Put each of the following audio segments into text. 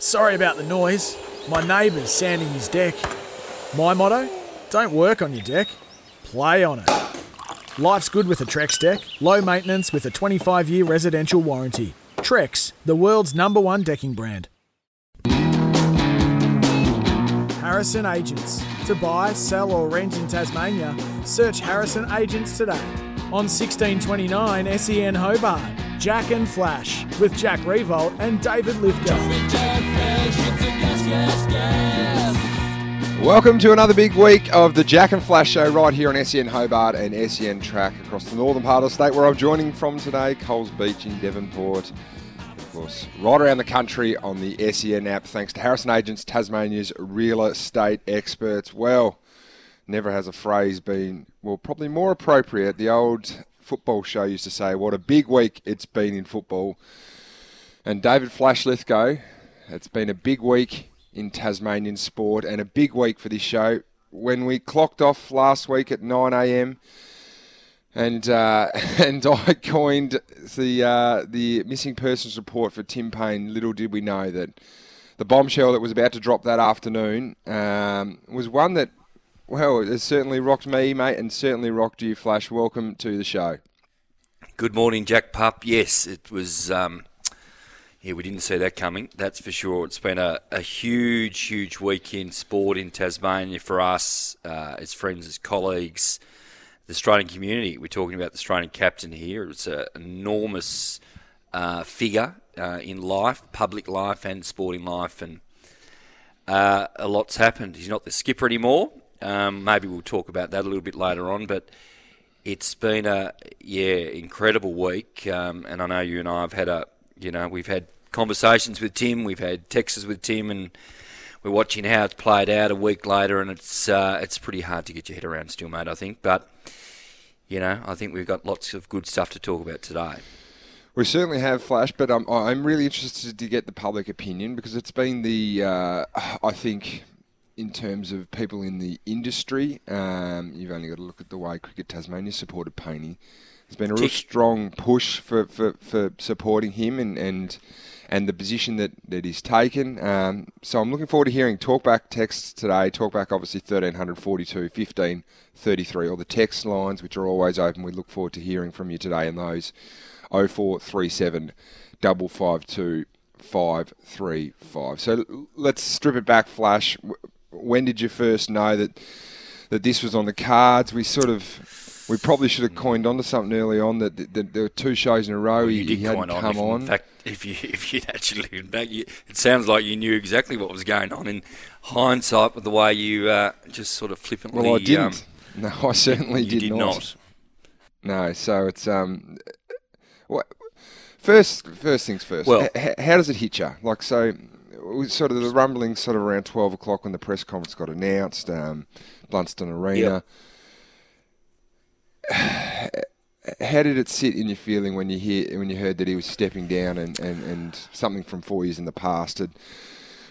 Sorry about the noise. My neighbour's sanding his deck. My motto? Don't work on your deck. Play on it. Life's good with a Trex deck. Low maintenance with a 25-year residential warranty. Trex, the world's number one decking brand. Harrison Agents. To buy, sell, or rent in Tasmania, search Harrison Agents today. On 1629 SEN Hobart, Jack and Flash with Jack Riewoldt and David Lithgow. Welcome to another big week of the Jack and Flash Show right here on SEN Hobart and SEN Track across the northern part of the state where I'm joining from today, Coles Beach in Devonport. Of course, right around the country on the SEN app, thanks to Harrison Agents, Tasmania's real estate experts. Well, never has a phrase been, well, probably more appropriate. The old football show used to say, what a big week it's been in football. And David Flash Lithgow, it's been a big week in Tasmanian sport and a big week for this show. When we clocked off last week at 9 a.m., and uh, and I coined the uh, the missing persons report for Tim Paine. Little did we know that the bombshell that was about to drop that afternoon um, was one that, well, it certainly rocked me, mate, and certainly rocked you, Flash. Welcome to the show. Good morning, Jack Pup. Yes, it was. Um, yeah, we didn't see that coming. That's for sure. It's been a, a huge, huge week in sport in Tasmania for us, uh, as friends, as colleagues the Australian community. We're talking about the Australian captain here. It's an enormous uh, figure uh, in life, public life and sporting life, and uh, a lot's happened. He's not the skipper anymore. Um, maybe we'll talk about that a little bit later on, but it's been a yeah incredible week, um, and I know you and I have had a you know we've had conversations with Tim, we've had texts with Tim, and we're watching how it's played out a week later, and it's uh, it's pretty hard to get your head around still, mate. I think, but you know, I think we've got lots of good stuff to talk about today. We certainly have, Flash, but I'm, I'm really interested to get the public opinion because it's been the, uh, I think, in terms of people in the industry, um, you've only got to look at the way Cricket Tasmania supported Painey. There's been a real strong push for, for, for supporting him and, and and the position that, that he's taken. Um, so I'm looking forward to hearing talkback texts today. Talkback obviously 1342 15 33, or the text lines, which are always open. We look forward to hearing from you today in those 0437 552 535. So let's strip it back, Flash. When did you first know that that this was on the cards? We sort of we probably should have coined onto something early on that, that, that there were two shows in a row well, he, he hadn't on. come if, on. In fact, if you if you'd actually looked back, you, it sounds like you knew exactly what was going on in hindsight with the way you uh, just sort of flippantly. Well, I didn't. Um, no, I certainly you did, did not. No, so it's um, what first first things first. Well- h- how does it hit you? Like so, was sort of the rumblings sort of around twelve o'clock when the press conference got announced. Um, Blundstone Arena. How did it sit in your feeling when you hear when you heard that he was stepping down and, and, and something from four years in the past had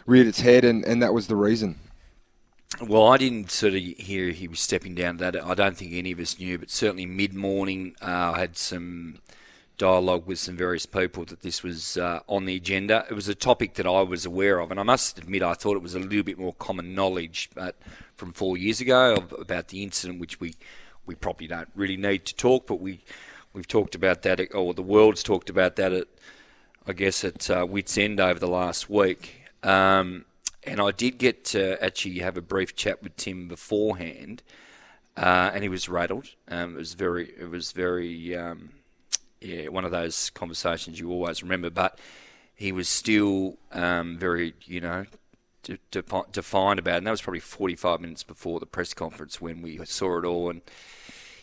reared its head and, and that was the reason? Well, I didn't sort of hear he was stepping down. That I don't think any of us knew, but certainly mid morning, uh, I had some dialogue with some various people that this was uh, on the agenda. It was a topic that I was aware of, and I must admit I thought it was a little bit more common knowledge, but from four years ago about the incident, which we we probably don't really need to talk, but we we've talked about that, or the world's talked about that at I guess at uh, wits end over the last week. Um, and I did get to actually have a brief chat with Tim beforehand, uh, and he was rattled. Um, it was very, it was very, um, yeah, one of those conversations you always remember. But he was still um, very, you know, de- defi- defined about it. And that was probably 45 minutes before the press conference when we saw it all. And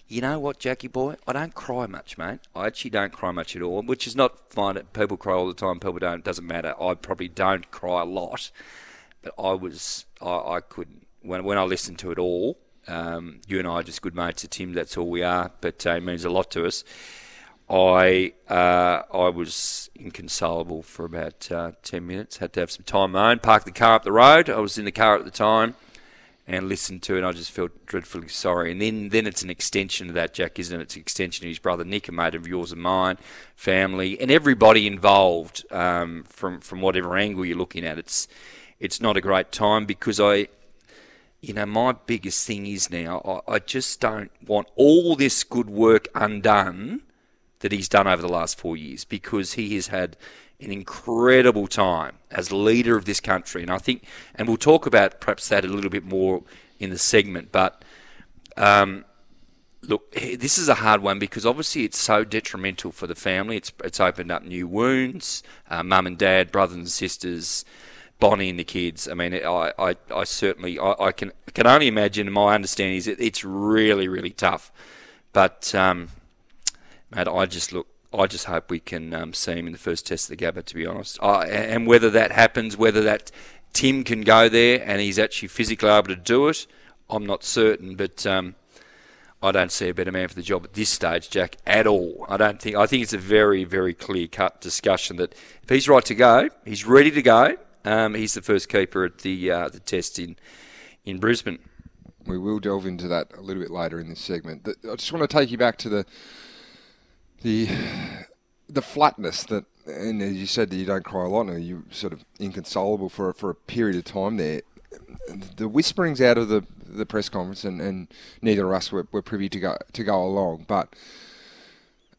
you know what, Jackie boy? I don't cry much, mate. I actually don't cry much at all, which is not fine. People cry all the time. People don't. It Doesn't matter. I probably don't cry a lot, but I was. I, I couldn't when when I listened to it all. Um, you and I are just good mates at Tim. That's all we are. But uh, it means a lot to us. I uh, I was inconsolable for about uh, ten minutes. Had to have some time own. Parked the car up the road. I was in the car at the time and listened to it. and I just felt dreadfully sorry. And then, then it's an extension of that, Jack, isn't it? It's an extension of his brother Nick, a mate of yours and mine, family, and everybody involved um, from from whatever angle you're looking at. It's it's not a great time because I, you know, my biggest thing is now I, I just don't want all this good work undone that he's done over the last four years because he has had an incredible time as leader of this country. And I think, and we'll talk about perhaps that a little bit more in the segment, but um, look, this is a hard one because obviously it's so detrimental for the family. It's, it's opened up new wounds, uh, mum and dad, brothers and sisters. Bonnie and the kids. I mean, I, I, I certainly, I, I can can only imagine. My understanding is it, it's really, really tough. But, um, I just look. I just hope we can um, see him in the first test of the Gabba, to be honest. and whether that happens, whether that Tim can go there and he's actually physically able to do it, I'm not certain. But um, I don't see a better man for the job at this stage, Jack, at all. I don't think. I think it's a very, very clear cut discussion that if he's right to go, he's ready to go. Um, he's the first keeper at the uh, the test in in Brisbane. We will delve into that a little bit later in this segment. I just want to take you back to the the the flatness that, and as you said, that you don't cry a lot, and you're sort of inconsolable for for a period of time there. The whisperings out of the the press conference, and, and neither of us were, were privy to go to go along, but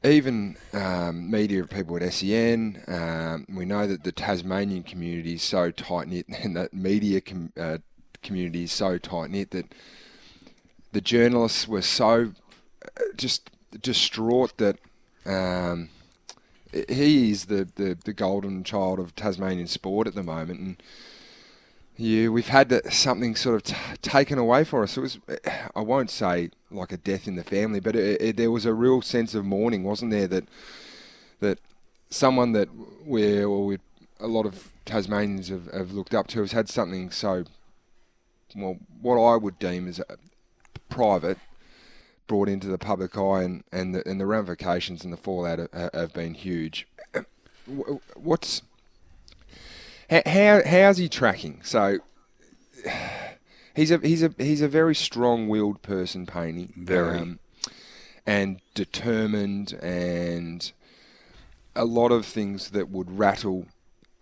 even um, media people at SEN, um, we know that the Tasmanian community is so tight knit, and that media com- uh, community is so tight knit that the journalists were so uh, just distraught that um, he is the, the, the golden child of Tasmanian sport at the moment, and yeah, we've had something sort of t- taken away for us. It was, I won't say like a death in the family, but it, it, there was a real sense of mourning, wasn't there? That that someone that we're or we a lot of Tasmanians have, have looked up to has had something so well, what I would deem as private brought into the public eye, and and the, and the ramifications and the fallout have, have been huge. What's how how's he tracking? So he's a he's a he's a very strong-willed person, Painey. Very. Um, and determined, and a lot of things that would rattle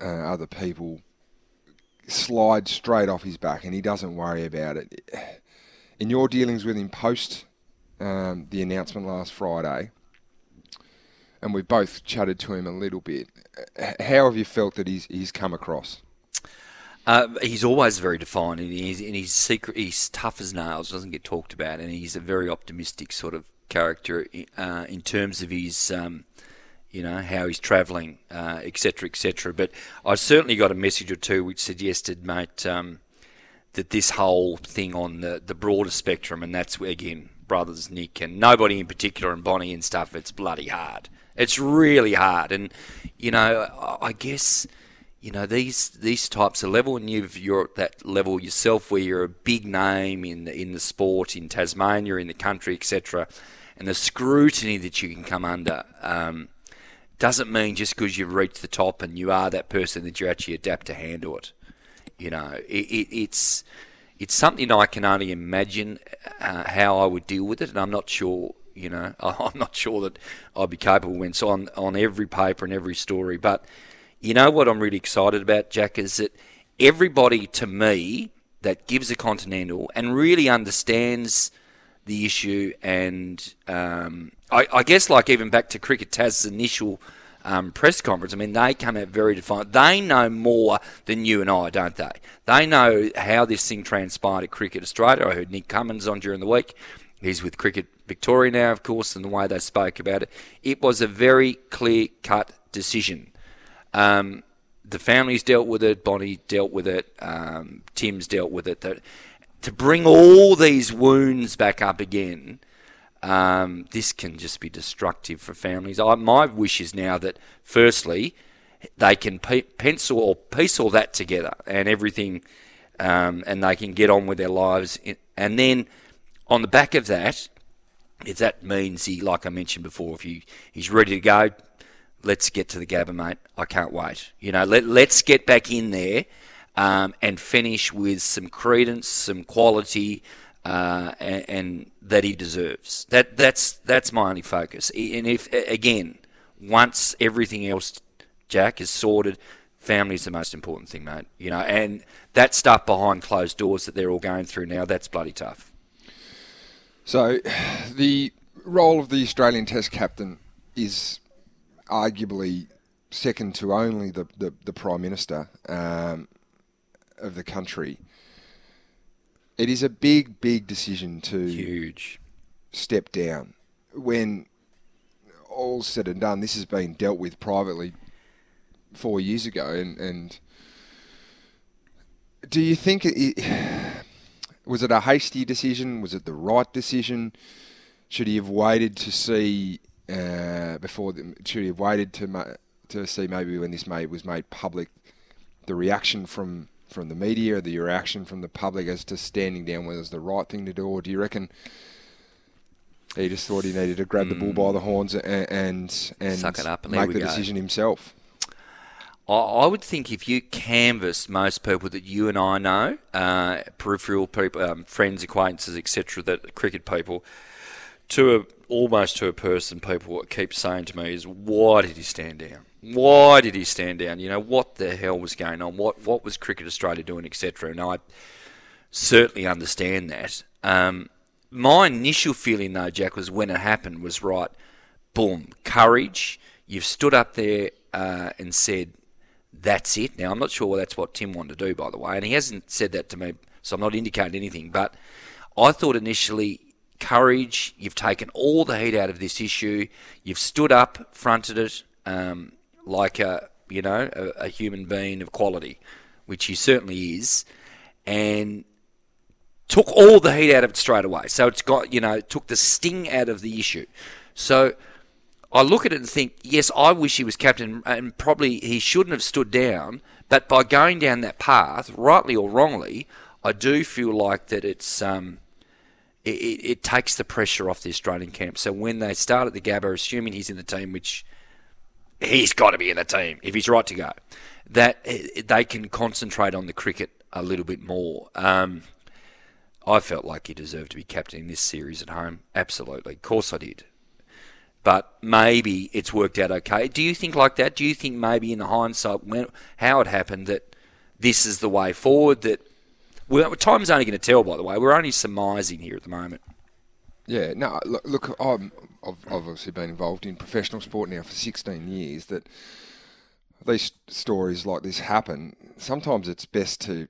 uh, other people slide straight off his back, and he doesn't worry about it. In your dealings with him post um, the announcement last Friday, and we both chatted to him a little bit. How have you felt that he's he's come across? Uh, he's always very defined, and he's, secret. He's tough as nails, doesn't get talked about, and he's a very optimistic sort of character uh, in terms of his, um, you know, how he's travelling, etc., uh, etc. Et but I certainly got a message or two which suggested, mate, um, that this whole thing on the the broader spectrum, and that's again brothers Nick and nobody in particular and Bonnie and stuff. It's bloody hard. It's really hard, and you know, I guess you know these these types of level, and you've, you're at that level yourself where you're a big name in the, in the sport in Tasmania, in the country, etc. And the scrutiny that you can come under um, doesn't mean just because you've reached the top and you are that person that you actually adapt to handle it. You know, it, it, it's it's something I can only imagine uh, how I would deal with it, and I'm not sure. You know, I'm not sure that I'd be capable when it's on on every paper and every story. But you know what I'm really excited about, Jack, is that everybody to me that gives a continental and really understands the issue, and um, I, I, guess like even back to Cricket Tas's initial um, press conference. I mean, they come out very defiant. They know more than you and I, don't they? They know how this thing transpired at Cricket Australia. I heard Nick Cummins on during the week. He's with Cricket Victoria now, of course, and the way they spoke about it. It was a very clear cut decision. Um, the families dealt with it, Bonnie dealt with it, um, Tim's dealt with it. That, to bring all these wounds back up again um, this can just be destructive for families. I, my wish is now that, firstly, they can pe- pencil or piece all that together and everything, um, and they can get on with their lives. And then on the back of that, if that means he, like I mentioned before, if he, he's ready to go, let's get to the Gabba, mate. I can't wait. You know, let, let's get back in there um, and finish with some credence, some quality, uh, and, and, that he deserves. That that's that's my only focus. And if again, once everything else, Jack is sorted, family is the most important thing, mate. You know, and that stuff behind closed doors that they're all going through now, that's bloody tough. So, the role of the Australian Test captain is arguably second to only the, the, the Prime Minister um, of the country. It is a big, big decision to huge step down. When all's said and done, this has been dealt with privately four years ago, and, and do you think it, was it a hasty decision? Was it the right decision? Should he have waited to see uh, before? The, should he have waited to to see maybe when this made was made public, the reaction from from the media, the reaction from the public as to standing down whether it's the right thing to do, or do you reckon he just thought he needed to grab mm. the bull by the horns and and, and Suck it up and make the go. decision himself? I would think if you canvass most people that you and I know, uh, peripheral people, um, friends, acquaintances, etc., that cricket people, to a, almost to a person, people keep saying to me is, "Why did he stand down? Why did he stand down? You know, what the hell was going on? What what was Cricket Australia doing, etc." And I certainly understand that. Um, my initial feeling, though, Jack, was when it happened was right. Boom, courage. You've stood up there uh, and said that's it. Now, I'm not sure that's what Tim wanted to do, by the way, and he hasn't said that to me, so I'm not indicating anything. But I thought initially, courage, you've taken all the heat out of this issue, you've stood up, fronted it um, like a, you know, a, a human being of quality, which he certainly is, and took all the heat out of it straight away. So it's got, you know, took the sting out of the issue. So I look at it and think, yes, I wish he was captain, and probably he shouldn't have stood down. But by going down that path, rightly or wrongly, I do feel like that it's um, it, it, takes the pressure off the Australian camp. So when they start at the Gabba, assuming he's in the team, which he's got to be in the team if he's right to go, that eh, they can concentrate on the cricket a little bit more. Um, I felt like he deserved to be captain in this series at home. Absolutely, of course I did but maybe it's worked out okay. Do you think like that? Do you think maybe in the hindsight, when, how it happened, that this is the way forward? That well, time's only going to tell. By the way, we're only surmising here at the moment. Yeah, no. Look, look I'm, I've obviously been involved in professional sport now for 16 years. That these stories like this happen. Sometimes it's best to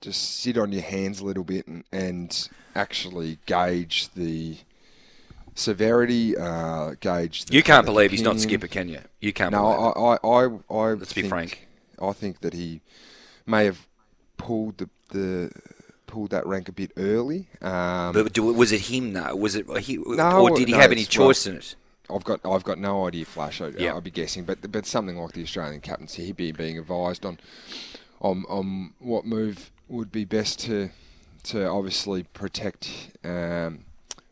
just sit on your hands a little bit and, and actually gauge the severity uh, gauge. You can't believe he's not skipper, can you? You can't. No, I, I, I, I. Let's think, be frank. I think that he may have pulled the, the pulled that rank a bit early. Um, but do, was it him though? Was it he, no, or did he no, have any choice well, in it? I've got I've got no idea, Flash. I. I'd be guessing, but but something like the Australian captaincy, he'd be being advised on on on what move would be best to to obviously protect um,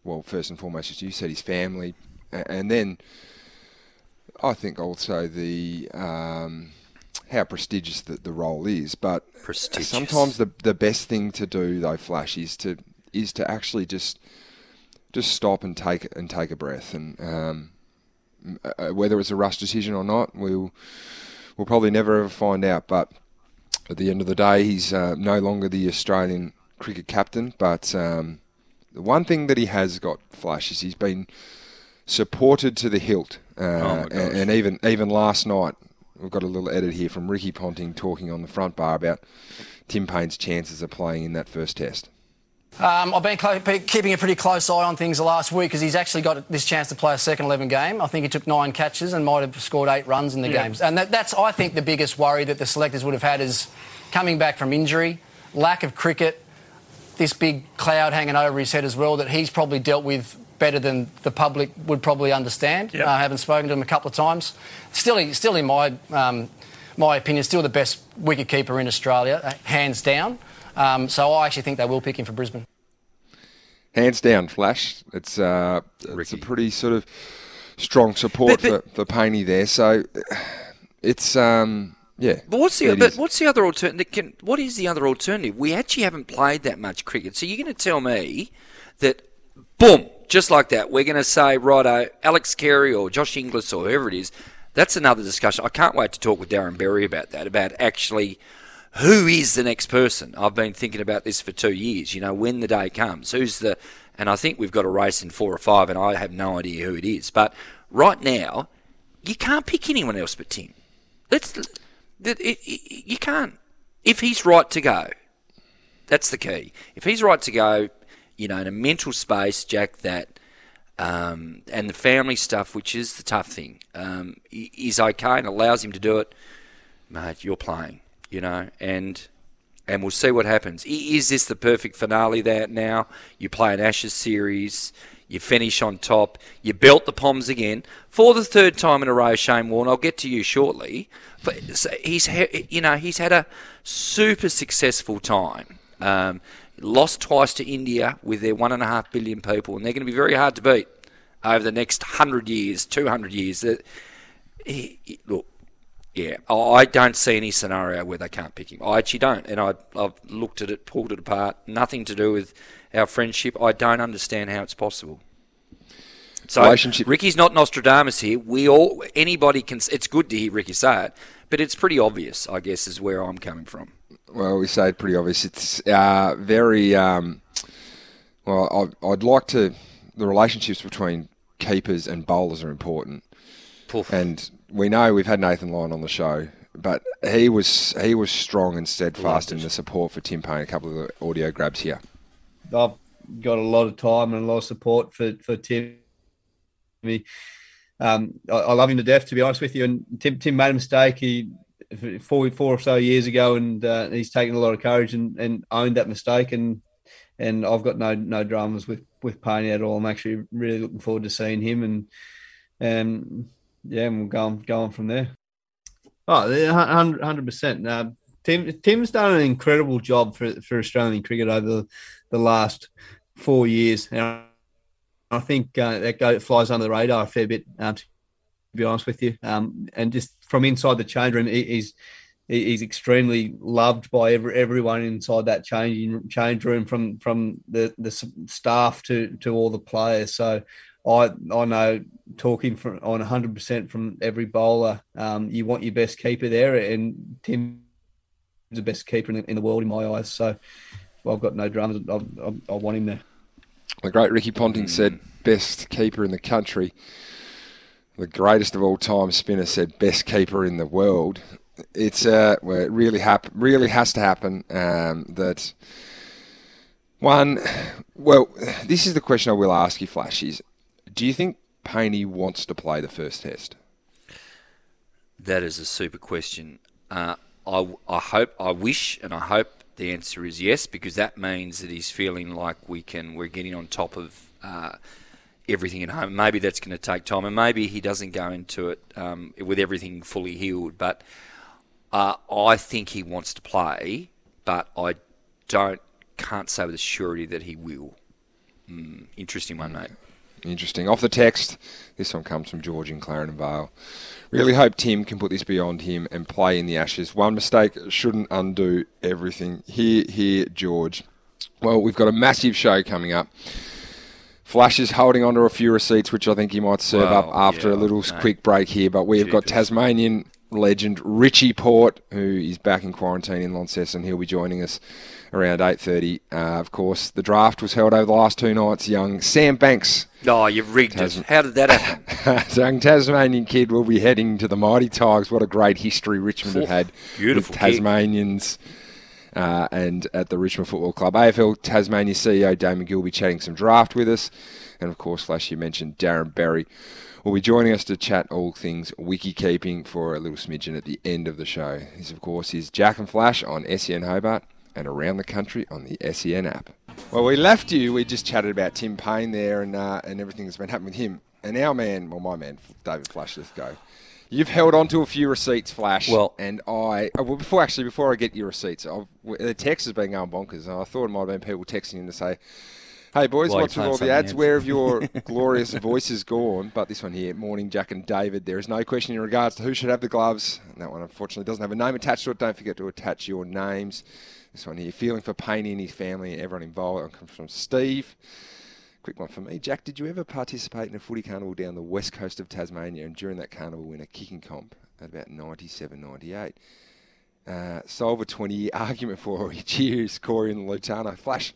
well, first and foremost, as you said, his family, and then I think also the um, how prestigious the, the role is. But sometimes the the best thing to do though, Flash, is to is to actually just just stop and take and take a breath, and um, uh, whether it's a rush decision or not, we'll we'll probably never ever find out. But at the end of the day, he's uh, no longer the Australian cricket captain, but um, the one thing that he has got, Flash, is he's been supported to the hilt. Uh, oh and, and, even even last night, we've got a little edit here from Ricky Ponting talking on the front bar about Tim Paine's chances of playing in that first test. Um, I've been cl- keeping a pretty close eye on things the last week because he's actually got this chance to play a second 11 game. I think he took nine catches and might have scored eight runs in the yeah. games. And that, that's, I think, the biggest worry that the selectors would have had is coming back from injury, lack of cricket, this big cloud hanging over his head as well that he's probably dealt with better than the public would probably understand. Yep. Uh, having spoken to him a couple of times, still, still in my um, my opinion, still the best wicket keeper in Australia, uh, hands down. Um, so I actually think they will pick him for Brisbane. Hands down, Flash. It's uh, it's a pretty sort of strong support But- but- for for Painey there. So it's um, yeah. But what's the but is. what's the other alternative? What is the other alternative? We actually haven't played that much cricket, so you're going to tell me that, boom, just like that, we're going to say, righto, Alex Carey or Josh Inglis or whoever it is. That's another discussion. I can't wait to talk with Darren Berry about that. About actually who is the next person. I've been thinking about this for two years. You know, when the day comes, who's the? And I think we've got a race in four or five, and I have no idea who it is. But right now, you can't pick anyone else but Tim. Let's. It, it, you can't. If he's right to go, that's the key. If he's right to go, you know, in a mental space, Jack, that um, and the family stuff, which is the tough thing, um, is okay and allows him to do it. Mate, you're playing, you know, and and we'll see what happens. Is this the perfect finale? That now you play an Ashes series, you finish on top, you belt the Poms again for the third time in a row. Shane Warne, I'll get to you shortly. But he's you know he's had a super successful time. Um, lost twice to India with their one and a half billion people, and they're going to be very hard to beat over the next hundred years, two hundred years. That look, yeah, I don't see any scenario where they can't pick him. I actually don't, and I, I've looked at it, pulled it apart. Nothing to do with our friendship. I don't understand how it's possible. So Relationship- Ricky's not Nostradamus here. We all, anybody can. It's good to hear Ricky say it, but it's pretty obvious, I guess, is where I'm coming from. Well, we say it pretty obvious. It's uh, very um, well. I, I'd like to. The relationships between keepers and bowlers are important, Poof. and we know we've had Nathan Lyon on the show, but he was he was strong and steadfast in the support for Tim Paine. A couple of the audio grabs here. I've got a lot of time and a lot of support for for Tim. Um, I, I love him to death, to be honest with you. And Tim, Tim made a mistake. He four four or so years ago, and uh, he's taken a lot of courage and, and owned that mistake. And and I've got no no dramas with with Paine at all. I'm actually really looking forward to seeing him, and and yeah, and we'll go on, go on from there. Oh, hundred percent. Uh, Tim Tim's done an incredible job for for Australian cricket over the, the last four years. And I think uh, that go, flies under the radar a fair bit, um, be honest with you. Um, and just from inside the change room, he, he's he's extremely loved by every, everyone inside that change change room, from from the the staff to to all the players. So. I, I know talking from on 100% from every bowler, um, you want your best keeper there, and Tim's the best keeper in, in the world in my eyes. So well, I've got no dramas. I, I, I want him there. The great Ricky Ponting said, "Best keeper in the country." The greatest of all time spinner said, "Best keeper in the world." It's uh, it really hap- really has to happen. Um, that one, well, this is the question I will ask you, Flash. Is do you think Painey wants to play the first test? That is a super question. Uh, I, I hope, I wish, and I hope the answer is yes, because that means that he's feeling like we can, we're getting on top of uh, everything at home. Maybe that's going to take time, and maybe he doesn't go into it um, with everything fully healed. But uh, I think he wants to play, but I don't, can't say with a surety that he will. Mm, interesting one, mate. Interesting. Off the text, this one comes from George in Clarendon Vale. Really hope Tim can put this beyond him and play in the Ashes. One mistake shouldn't undo everything. Here, here, George. Well, we've got a massive show coming up. Flash is holding on to a few receipts, which I think he might serve up after yeah, a little no. quick break here. But we've got Tasmanian legend Richie Porte, who is back in quarantine in Launceston. He'll be joining us around 8.30. Uh, of course, the draft was held over the last two nights. Young Sam Banks Oh, you've rigged Tasman- it. How did that happen? young Tasmanian kid will be heading to the Mighty Tigers. What a great history Richmond have had beautiful with kid. Uh, and at the Richmond Football Club. AFL Tasmania CEO Damon Gill will be chatting some draft with us. And of course, Flash, you mentioned Darren Berry will be joining us to chat all things wiki keeping for a little smidgen at the end of the show. This, of course, is Jack and Flash on SEN Hobart and around the country on the SEN app. Well, we left you. We just chatted about Tim Paine there and uh, and everything that's been happening with him. And our man, well, my man, David Flash, Lithgow. You've held on to a few receipts, Flash. Well- and I oh, well before actually before I get your receipts, I've, the text has been going bonkers. And I thought it might have been people texting in to say, "Hey boys, Why, what's with all the ads? Where else?" have your glorious voices gone?" But this one here, morning, Jack and David. There is no question in regards to who should have the gloves. And that one unfortunately doesn't have a name attached to it. Don't forget to attach your names. This one here, feeling for Paine and his family and everyone involved. It comes from Steve. Quick one for me. Jack, did you ever participate in a footy carnival down the west coast of Tasmania and during that carnival win a kicking comp at about 97, 98? Uh, solve a 20 year argument for you. Cheers, Corey and Lutana. Flash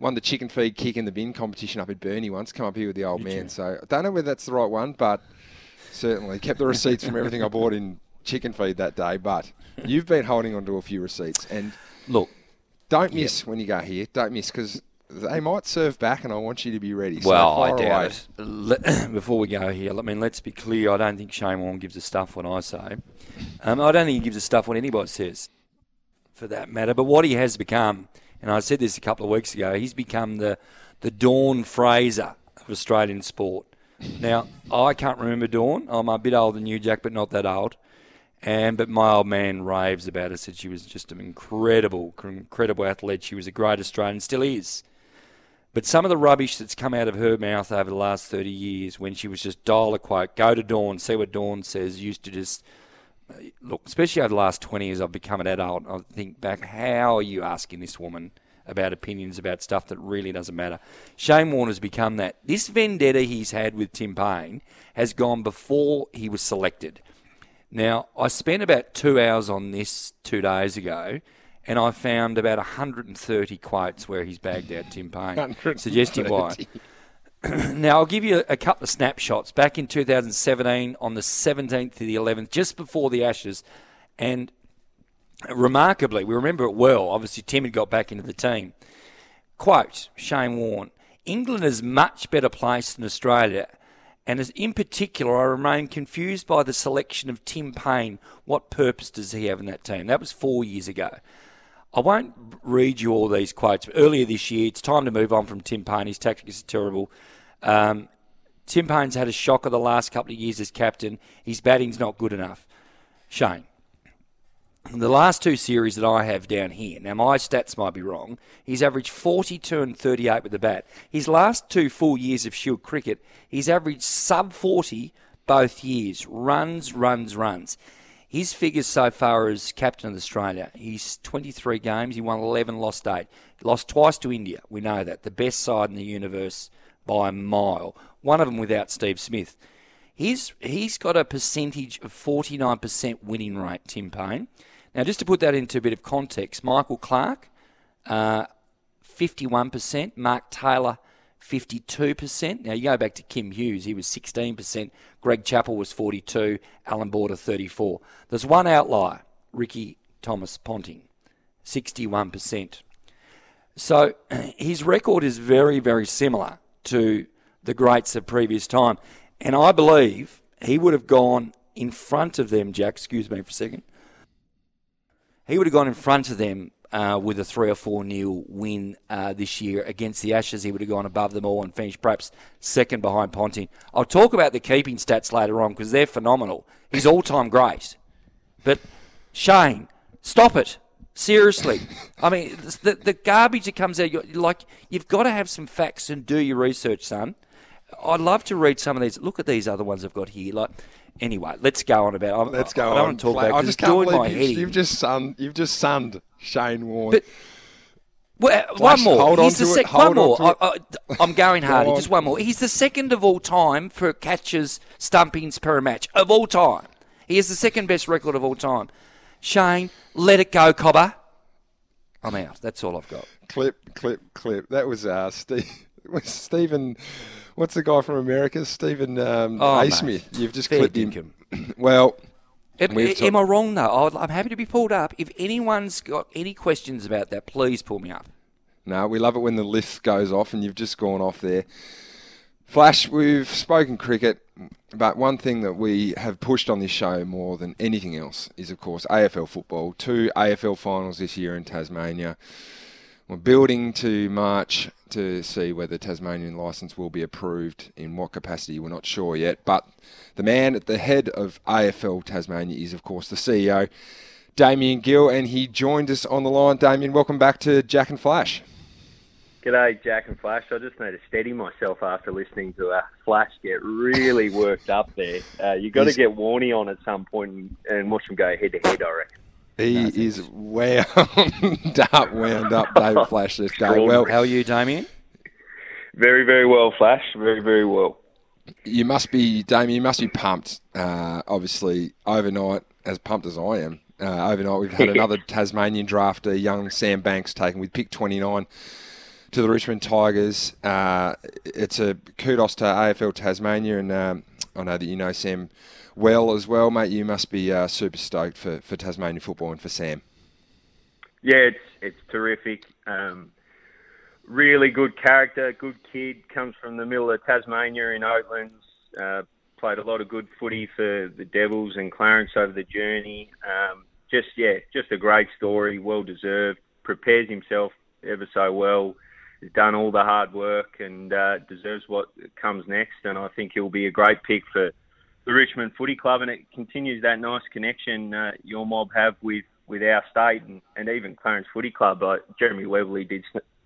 won the chicken feed kick in the bin competition up at Burnie once. Come up here with the old man. So I don't know whether that's the right one, but certainly kept the receipts from everything I bought in chicken feed that day. But you've been holding on to a few receipts and Look, don't miss when you go here. Don't miss because they might serve back, and I want you to be ready. So well, I doubt away. it. Before we go here, I mean, let's be clear. I don't think Shane Warne gives a stuff when I say. Um, I don't think he gives a stuff when anybody says, for that matter. But what he has become, and I said this a couple of weeks ago, he's become the the Dawn Fraser of Australian sport. Now, I can't remember Dawn. I'm a bit older than you, Jack, but not that old. And but my old man raves about her. Said she was just an incredible, incredible athlete. She was a great Australian, still is. But some of the rubbish that's come out of her mouth over the last 30 years, when she was just dial a quote, go to Dawn, see what Dawn says, used to just uh, look, especially over the last 20 years, I've become an adult. I think back, how are you asking this woman about opinions about stuff that really doesn't matter? Shane Warne has become that. This vendetta he's had with Tim Paine has gone before he was selected. Now, I spent about two hours on this two days ago, and I found about 130 quotes where he's bagged out Tim Paine, suggesting why. Now, I'll give you a couple of snapshots. Back in 2017, on the 17th to the 11th, just before the Ashes, and remarkably, we remember it well. Obviously, Tim had got back into the team. Quote Shane Warne England is much better placed than Australia, and as in particular, I remain confused by the selection of Tim Paine. What purpose does he have in that team? That was four years ago. I won't read you all these quotes. Earlier this year, it's time to move on from Tim Paine. His tactics are terrible. Um, Tim Paine's had a shock of the last couple of years as captain. His batting's not good enough. Shane, the last two series that I have down here, now my stats might be wrong, he's averaged 42 and 38 with the bat. His last two full years of Shield cricket, he's averaged sub 40 both years. Runs, runs, runs. His figures so far as captain of Australia, he's 23 games, he won 11, lost 8. Lost twice to India, we know that. The best side in the universe by a mile. One of them without Steve Smith. He's, he's got a percentage of 49% winning rate, Tim Paine. Now, just to put that into a bit of context, Michael Clarke, uh, 51%, Mark Taylor, 52%. Now, you go back to Kim Hughes, he was 16%, Greg Chappell was 42, Alan Border 34. There's one outlier, Ricky Thomas Ponting, 61%. So his record is very, very similar to the greats of previous time. And I believe he would have gone in front of them, Jack, excuse me for a second. He would have gone in front of them uh, with a three or four nil win uh, this year against the Ashes. He would have gone above them all and finished perhaps second behind Ponting. I'll talk about the keeping stats later on because they're phenomenal. He's all time great. But Shane, stop it. Seriously. I mean, the, the garbage that comes out, like, you've got to have some facts and do your research, son. I'd love to read some of these. Look at these other ones I've got here. Like, anyway, let's go on about. I'm, Let's go I, on. I don't want to talk Play- about. I just can't believe you've, you've just sunned. You've just sunned Shane Warne. But- Well, uh, Flash, one more. hold on the to it, sec- hold one on more. I, I'm going hardy. on. Just one more. He's the second of all time for catches stumpings per match of all time. He has the second best record of all time. Shane, let it go, Cobber. I'm out. That's all I've got. clip, clip, clip. That was uh, Steve. was Stephen. What's the guy from America? Stephen um, Oh. Smith. You've just Fair clipped him. well, Am, We've am I wrong though? I'm happy to be pulled up. If anyone's got any questions about that, please pull me up. No, we love it when the lift goes off and you've just gone off there. Flash, we've spoken cricket, but one thing that we have pushed on this show more than anything else is, of course, AFL football. Two AFL finals this year in Tasmania. We're building to March to see whether Tasmanian licence will be approved in what capacity. We're not sure yet. But the man at the head of AFL Tasmania is, of course, the CEO, Damien Gill, and he joined us on the line. Damien, welcome back to Jack and Flash. G'day, Jack and Flash. I just need to steady myself after listening to uh, Flash get really worked up there. Uh, You've got to get Warney on at some point and, and watch him go head to head, I reckon. He is wound up, wound up, David Flash this day. Well, How are you, Damien? Very, very well, Flash. Very, very well. you must be, Damien, you must be pumped. Uh, obviously, overnight, as pumped as I am, uh, overnight we've had another Tasmanian drafter, young Sam Banks, taken with pick 29 to the Richmond Tigers. Uh, it's a kudos to AFL Tasmania, and um, I know that you know Sam well as well, mate. You must be uh, super stoked for, for Tasmanian football and for Sam. Yeah, it's it's terrific. Um, really good character, good kid. Comes from the middle of Tasmania in Oatlands. Uh, played a lot of good footy for the Devils and Clarence over the journey. Um, just yeah, just a great story, well deserved. Prepares himself ever so well. Has done all the hard work and uh, deserves what comes next. And I think he'll be a great pick for the Richmond Footy Club. And it continues that nice connection uh, your mob have with with our state and, and even Clarence Footy Club. Uh, Jeremy Webley did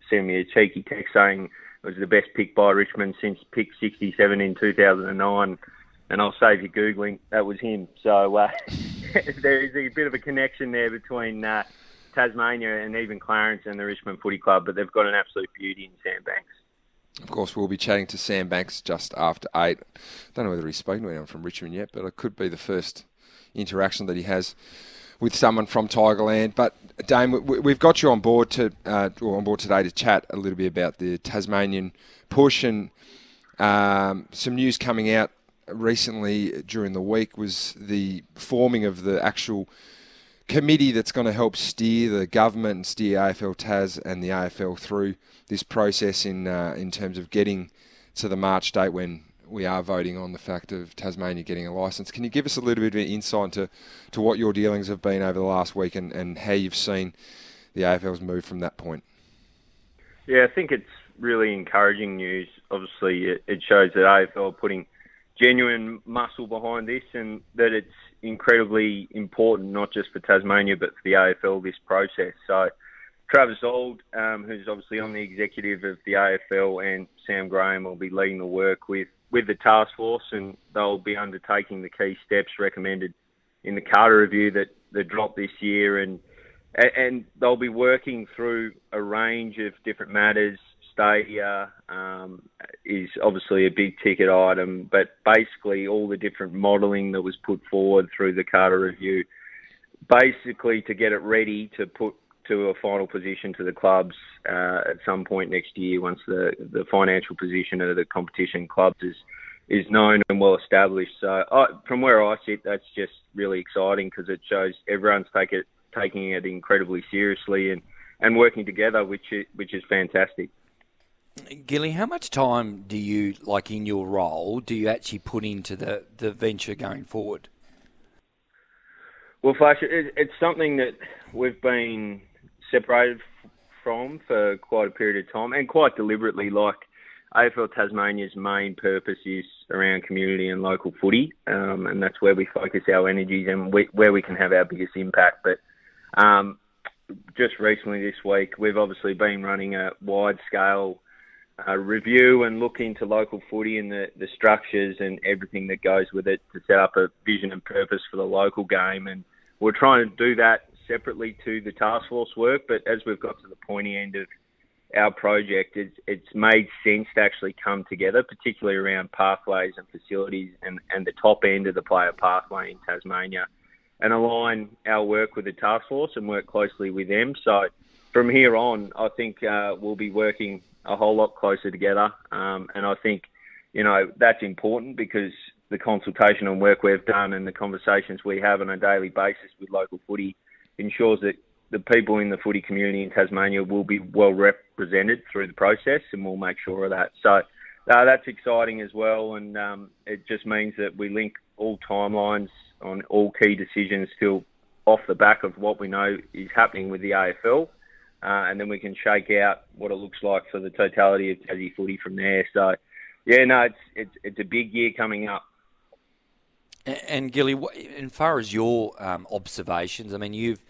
send me a cheeky text saying it was the best pick by Richmond since pick 67 in 2009. And I'll save you Googling, that was him. So uh, there is a bit of a connection there between uh, Tasmania and even Clarence and the Richmond Footy Club, but they've got an absolute beauty in Sam Banks. Of course, we'll be chatting to Sam Banks just after eight. Don't know whether he's spoken to anyone from Richmond yet, but it could be the first interaction that he has with someone from Tigerland. But Dame, we- we've got you on board to uh, on board today to chat a little bit about the Tasmanian push and um, some news coming out recently during the week was the forming of the actual committee that's going to help steer the government and steer AFL Tas and the AFL through this process in uh, in terms of getting to the March date when we are voting on the fact of Tasmania getting a license. Can you give us a little bit of insight into to what your dealings have been over the last week and, and how you've seen the AFL's move from that point? Yeah, I think it's really encouraging news. Obviously, it, it shows that AFL are putting genuine muscle behind this and that it's incredibly important, not just for Tasmania, but for the AFL, this process. So, Travis Auld, um, who's obviously on the executive of the AFL, and Sam Graham will be leading the work with, with the task force, and they'll be undertaking the key steps recommended in the Carter review that, that dropped this year. And and they'll be working through a range of different matters. Stadia um, is obviously a big ticket item, but basically all the different modelling that was put forward through the Carter Review, basically to get it ready to put to a final position to the clubs uh, at some point next year once the, the financial position of the competition clubs is is known and well established. So from where I sit, that's just really exciting because it shows everyone's take it, taking it incredibly seriously and, and working together, which is, which is fantastic. Gilly, how much time do you, like in your role, do you actually put into the, the venture going forward? Well, Flash, it, it's something that we've been separated from for quite a period of time, and quite deliberately. Like AFL Tasmania's main purpose is around community and local footy, um, and that's where we focus our energies and we, where we can have our biggest impact. But um, just recently this week, we've obviously been running a wide scale uh, review and look into local footy and the, the structures and everything that goes with it to set up a vision and purpose for the local game. And we're trying to do that separately to the task force work. But as we've got to the pointy end of our project, it's, it's made sense to actually come together, particularly around pathways and facilities and, and the top end of the player pathway in Tasmania, and align our work with the task force and work closely with them. So from here on, I think uh, we'll be working a whole lot closer together. Um, and I think, you know, that's important because the consultation and work we've done and the conversations we have on a daily basis with local footy ensures that the people in the footy community in Tasmania will be well represented through the process, and we'll make sure of that. So uh, that's exciting as well, and um, it just means that we link all timelines on all key decisions still off the back of what we know is happening with the AFL. Uh, and then we can shake out what it looks like for the totality of Tassie footy from there. So, yeah, no, it's it's it's a big year coming up. And, and Gilly, as far as your um, observations, I mean, you've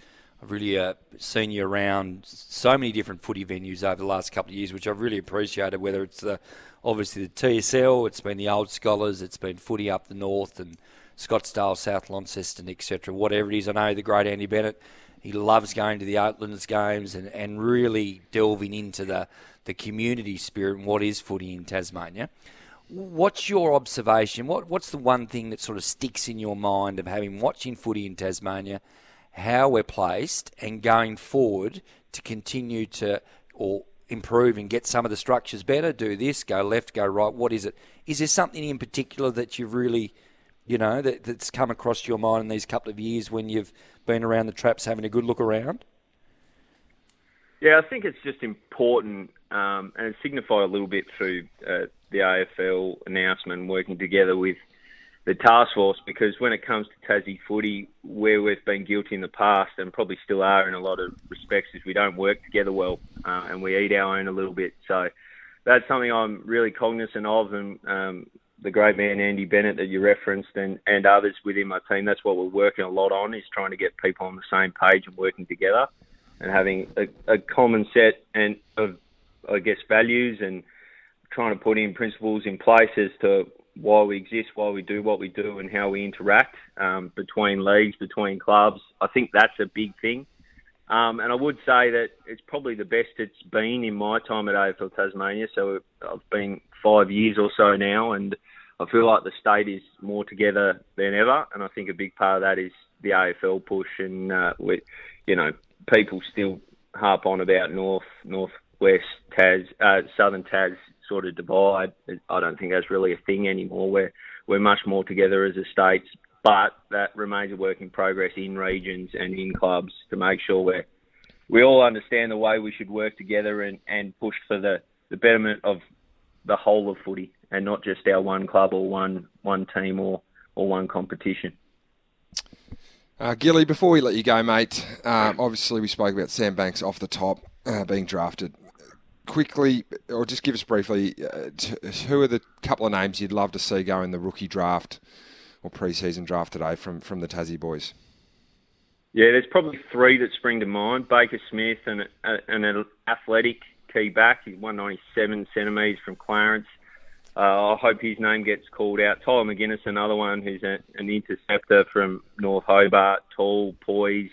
really uh, seen you around so many different footy venues over the last couple of years, which I've really appreciated. Whether it's the obviously the TSL, it's been the Old Scholars, it's been footy up the north and Scottsdale, South Launceston, etc. Whatever it is, I know the great Andy Bennett. He loves going to the Oatlands games and, and really delving into the, the community spirit and what is footy in Tasmania. What's your observation? What What's the one thing that sort of sticks in your mind of having watching footy in Tasmania, how we're placed, and going forward to continue to or improve and get some of the structures better? Do this, go left, go right. What is it? Is there something in particular that you've really, you know, that, that's come across your mind in these couple of years when you've been around the traps having a good look around? Yeah, I think it's just important, um, and it signified a little bit through uh, the AFL announcement, working together with the task force, because when it comes to Tassie footy, where we've been guilty in the past, and probably still are in a lot of respects, is we don't work together well, uh, and we eat our own a little bit. So that's something I'm really cognizant of, and um, the great man Andy Bennett that you referenced, and, and others within my team. That's what we're working a lot on is trying to get people on the same page and working together, and having a, a common set and of I guess values and trying to put in principles in place as to why we exist, why we do what we do, and how we interact um, between leagues, between clubs. I think that's a big thing. Um, and I would say that it's probably the best it's been in my time at AFL Tasmania. So I've been five years or so now, and I feel like the state is more together than ever. And I think a big part of that is the AFL push, and uh, we, you know, people still harp on about north, northwest Tas, uh, southern Tas sort of divide. I don't think that's really a thing anymore. We're we're much more together as a state, but that remains a work in progress in regions and in clubs to make sure we we all understand the way we should work together and, and push for the, the betterment of the whole of footy and not just our one club or one one team or, or one competition. Uh, Gilly, before we let you go, mate, um, obviously we spoke about Sam Banks off the top uh, being drafted. Quickly, or just give us briefly, uh, t- who are the couple of names you'd love to see go in the rookie draft or pre-season draft today from, from the Tassie boys? Yeah, there's probably three that spring to mind. Baker Smith, and an athletic key back. He's 197 centimetres from Clarence. Uh, I hope his name gets called out. Tyler McGuinness, another one who's a, an interceptor from North Hobart, tall, poise.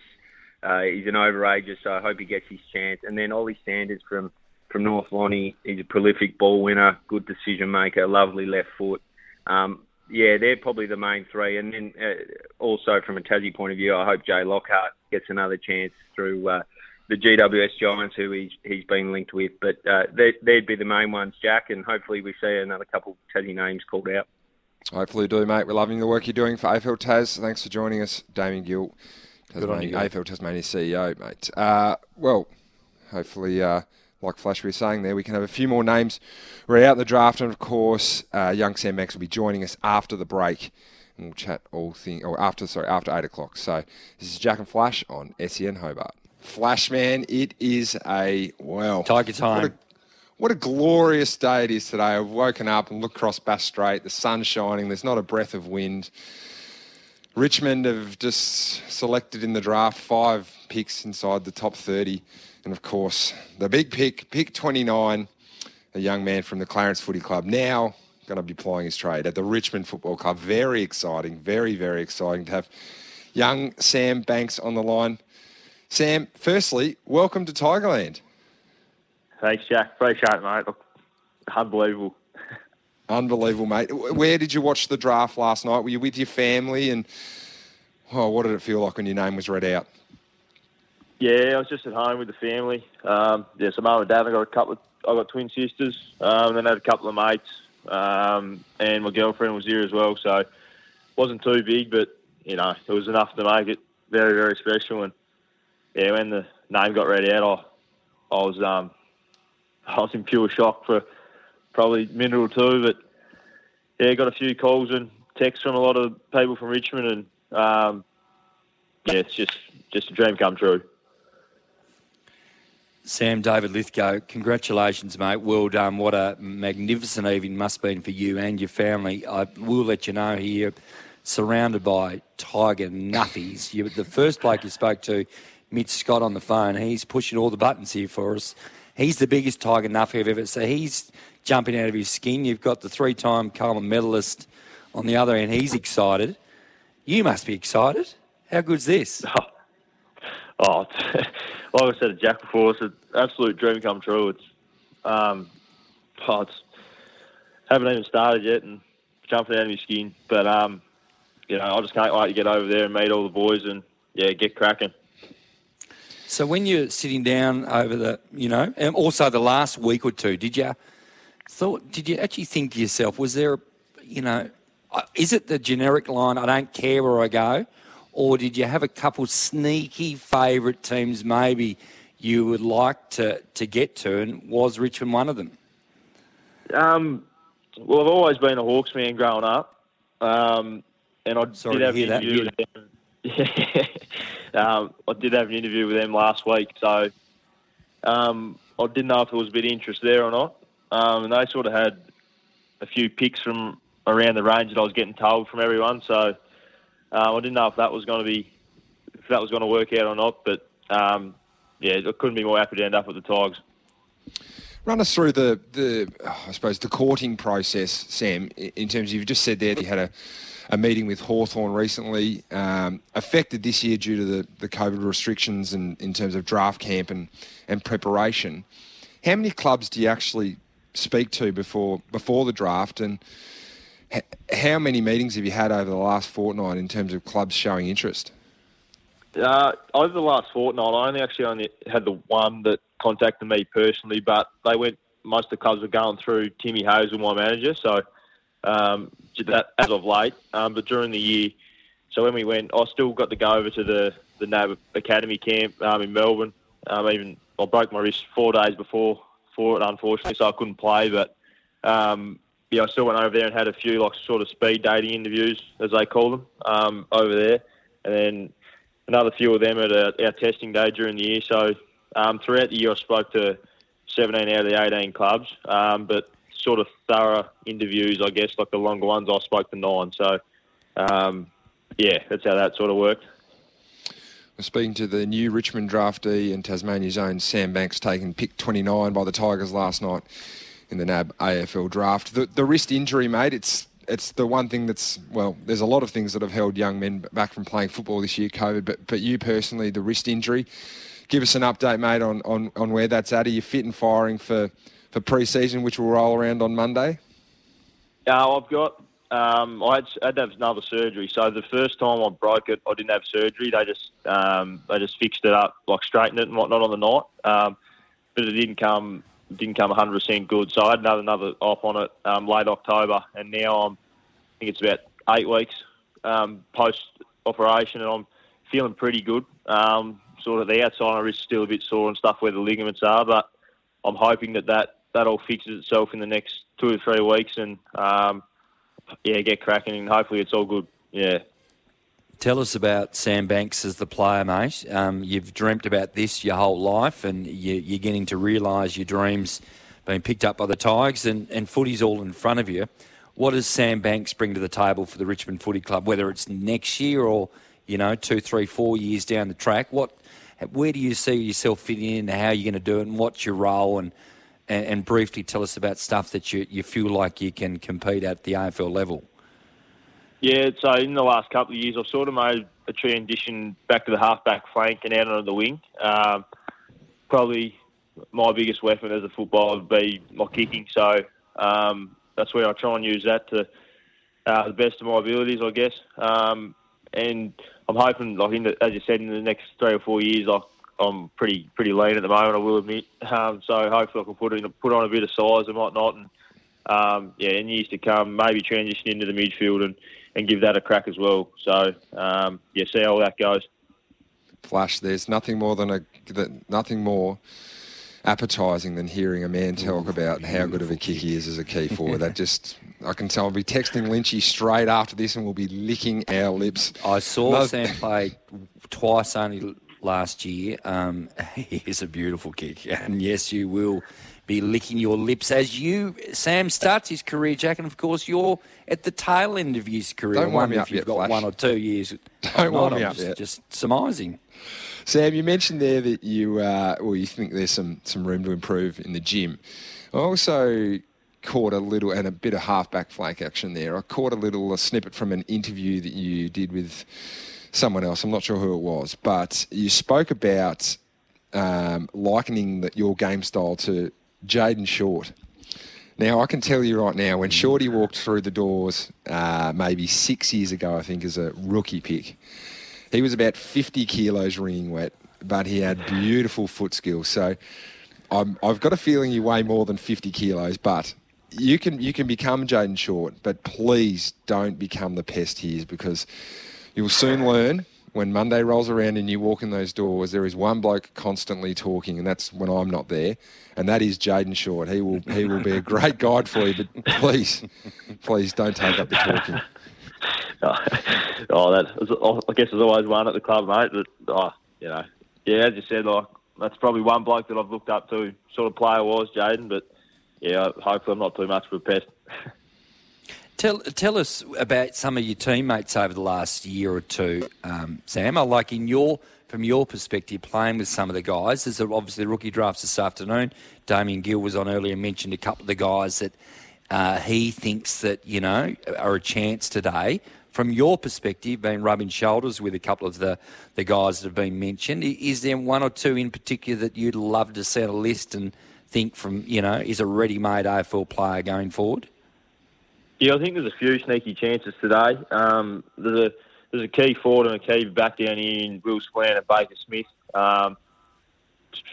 Uh, he's an overager, so I hope he gets his chance. And then Ollie Sanders from from North Lonnie. He's a prolific ball winner, good decision maker, lovely left foot. Um, yeah, they're probably the main three. And then uh, also from a Tassie point of view, I hope Jay Lockhart gets another chance through uh, the GWS Giants, who he's, he's been linked with. But uh, they'd be the main ones, Jack, and hopefully we see another couple of Tassie names called out. Hopefully do, mate. We're loving the work you're doing for AFL Tas. Thanks for joining us, Damien Gill, Tasmania, AFL Tasmania CEO, mate. Uh, well, hopefully, uh, like Flash was saying there, we can have a few more names read out the draft, and of course, uh, young Sam Banks will be joining us after the break and we'll chat all things, or after, sorry, after 8 o'clock. So this is Jack and Flash on SEN Hobart. Flash, man, it is a, well. Tiger time. What a, what a glorious day it is today. I've woken up and looked across Bass Strait. The sun's shining. There's not a breath of wind. Richmond have just selected in the draft five picks inside the top 30. And of course, the big pick, pick 29, a young man from the Clarence Footy Club, now going to be plying his trade at the Richmond Football Club. Very exciting, very, very exciting to have young Sam Banks on the line. Sam, firstly, welcome to Tigerland. Thanks, Jack. Appreciate it, mate. Unbelievable. Unbelievable, mate. Where did you watch the draft last night? Were you with your family? And oh, what did it feel like when your name was read out? Yeah, I was just at home with the family. Um, yeah, so mum and dad. I got a couple. Of, I got twin sisters. Um, and then I had a couple of mates, um, and my girlfriend was here as well. So wasn't too big, but you know, it was enough to make it very, very special. And yeah, when the name got read out, I, I was um, I was in pure shock for probably a minute or two. But yeah, got a few calls and texts from a lot of people from Richmond, and um, yeah, it's just just a dream come true. Sam David Lithgow, congratulations, mate. Well done. What a magnificent evening must have been for you and your family. I will let you know here, surrounded by Tiger nuffies. You, the first bloke you spoke to, Mitch Scott, on the phone, he's pushing all the buttons here for us. He's the biggest Tiger nuffie I've ever seen. He's jumping out of his skin. You've got the three time Coleman medalist on the other end. He's excited. You must be excited. How good's this? Oh, like I said to Jack before, it's an absolute dream come true. It's, um, oh, it's haven't even started yet and jumping out of my skin. But um, you know, I just can't wait to get over there and meet all the boys and yeah, get cracking. So when you're sitting down over the, you know, and also the last week or two, did you thought? Did you actually think to yourself, was there, you know, uh, is it the generic line? I don't care where I go or did you have a couple sneaky favourite teams maybe you would like to, to get to, and was Richmond one of them? Um, well, I've always been a Hawks man growing up, um, and I Sorry did have an interview with them. um, I did have an interview with them last week, so um, I didn't know if there was a bit of interest there or not. Um, and they sort of had a few picks from around the range that I was getting told from everyone, so um, I didn't know if that was going to be if that was going to work out or not, but um, yeah, I couldn't be more happy to end up with the Tigers. Run us through the, the I suppose, the courting process, Sam, in terms of, you've just said there that you had a, a meeting with Hawthorn recently, um, affected this year due to the, the COVID restrictions and in terms of draft camp and, and preparation. How many clubs do you actually speak to before before the draft? And how many meetings have you had over the last fortnight in terms of clubs showing interest? Uh, over the last fortnight, I only actually only had the one that contacted me personally, but they went. Most of the clubs were going through Timmy Hazel, my manager. So um, that as of late, um, but during the year, so when we went, I still got to go over to the the NAB Academy camp um, in Melbourne. Um, even I broke my wrist four days before for it, unfortunately, so I couldn't play. But um, yeah, I still went over there and had a few like sort of speed dating interviews, as they call them, um, over there, and then another few of them at a, our testing day during the year. So um, throughout the year, I spoke to 17 out of the 18 clubs, um, but sort of thorough interviews, I guess, like the longer ones, I spoke to nine. So um, yeah, that's how that sort of worked. Speaking to the new Richmond draftee and Tasmania's own Sam Banks, taken pick 29 by the Tigers last night in the NAB AFL draft. The, the wrist injury, mate, it's it's the one thing that's well. There's a lot of things that have held young men back from playing football this year, COVID. But but you personally, the wrist injury. Give us an update, mate, on, on, on where that's at. Are you fit and firing for, for pre-season, which will roll around on Monday? Uh, I've got. Um, I had, I had to have another surgery. So the first time I broke it, I didn't have surgery. They just um, they just fixed it up, like straightened it and whatnot on the night. Um, but it didn't come didn't come 100% good. So I had another another on it um, late October, and now I'm I think it's about eight weeks um, post operation, and I'm feeling pretty good. Um, sort of the outside of my wrist is still a bit sore and stuff where the ligaments are, but I'm hoping that that, that all fixes itself in the next two or three weeks, and um, yeah, get cracking, and hopefully it's all good. Yeah. Tell us about Sam Banks as the player, mate. Um, you've dreamt about this your whole life, and you, are getting to realise your dreams being picked up by the Tigers, and, and footy's all in front of you. What does Sam Banks bring to the table for the Richmond Footy Club, whether it's next year or you know two, three, four years down the track? What, where do you see yourself fitting in? How are you going to do it, and what's your role? And, and, and briefly tell us about stuff that you, you feel like you can compete at the AFL level. Yeah, so in the last couple of years, I've sort of made a transition back to the halfback flank and out on the wing. Um, probably my biggest weapon as a footballer would be my kicking. So um, that's where I try and use that to uh, the best of my abilities, I guess. Um, and I'm hoping, like the, as you said, in the next three or four years, I, I'm pretty pretty lean at the moment. I will admit. Um, so hopefully I can put in put on a bit of size and whatnot, and um, yeah, in years to come, maybe transition into the midfield and and give that a crack as well. So um, yeah, see how that goes. Flash, there's nothing more than a nothing more appetising than hearing a man talk about how good of a kick he is as a key forward. that just I can tell. I'll be texting Lynchy straight after this, and we'll be licking our lips. I saw no. Sam play twice only last year. Um, is a beautiful kick, and yes, you will be licking your lips as you Sam starts his career, Jack, and of course you're at the tail end of his career. Don't I wonder if you've yet, got Flash. one or two years. Don't Not, me I'm up just, yet. just surmising. Sam, you mentioned there that you, uh, well, you think there's some some room to improve in the gym. I also caught a little and a bit of halfback flank action there. I caught a little a snippet from an interview that you did with someone else. I'm not sure who it was, but you spoke about um, likening that your game style to Jayden Short. Now, I can tell you right now, when Shorty walked through the doors uh, maybe six years ago, I think, as a rookie pick, he was about 50 kilos wringing wet, but he had beautiful foot skills. So I'm, I've got a feeling you weigh more than 50 kilos, but you can you can become Jayden Short, but please don't become the pest he is because you'll soon learn when Monday rolls around and you walk in those doors, there is one bloke constantly talking, and that's when I'm not there, and that is Jayden Short. He will he will be a great guide for you, but please, please don't take up the talking. oh, that oh, I guess there's always one at the club, mate. But oh, you know, yeah, as you said, like that's probably one bloke that I've looked up to, sort of player was Jaden. But yeah, hopefully I'm not too much of a pest. Tell tell us about some of your teammates over the last year or two, um, Sam. I like in your from your perspective playing with some of the guys. There's obviously the rookie drafts this afternoon. Damien Gill was on earlier, mentioned a couple of the guys that uh, he thinks that you know are a chance today. From your perspective, being rubbing shoulders with a couple of the, the guys that have been mentioned, is there one or two in particular that you'd love to set a list and think from you know is a ready-made AFL player going forward? Yeah, I think there's a few sneaky chances today. Um, there's a there's a key forward and a key back down here in Will Splan and Baker Smith. Um,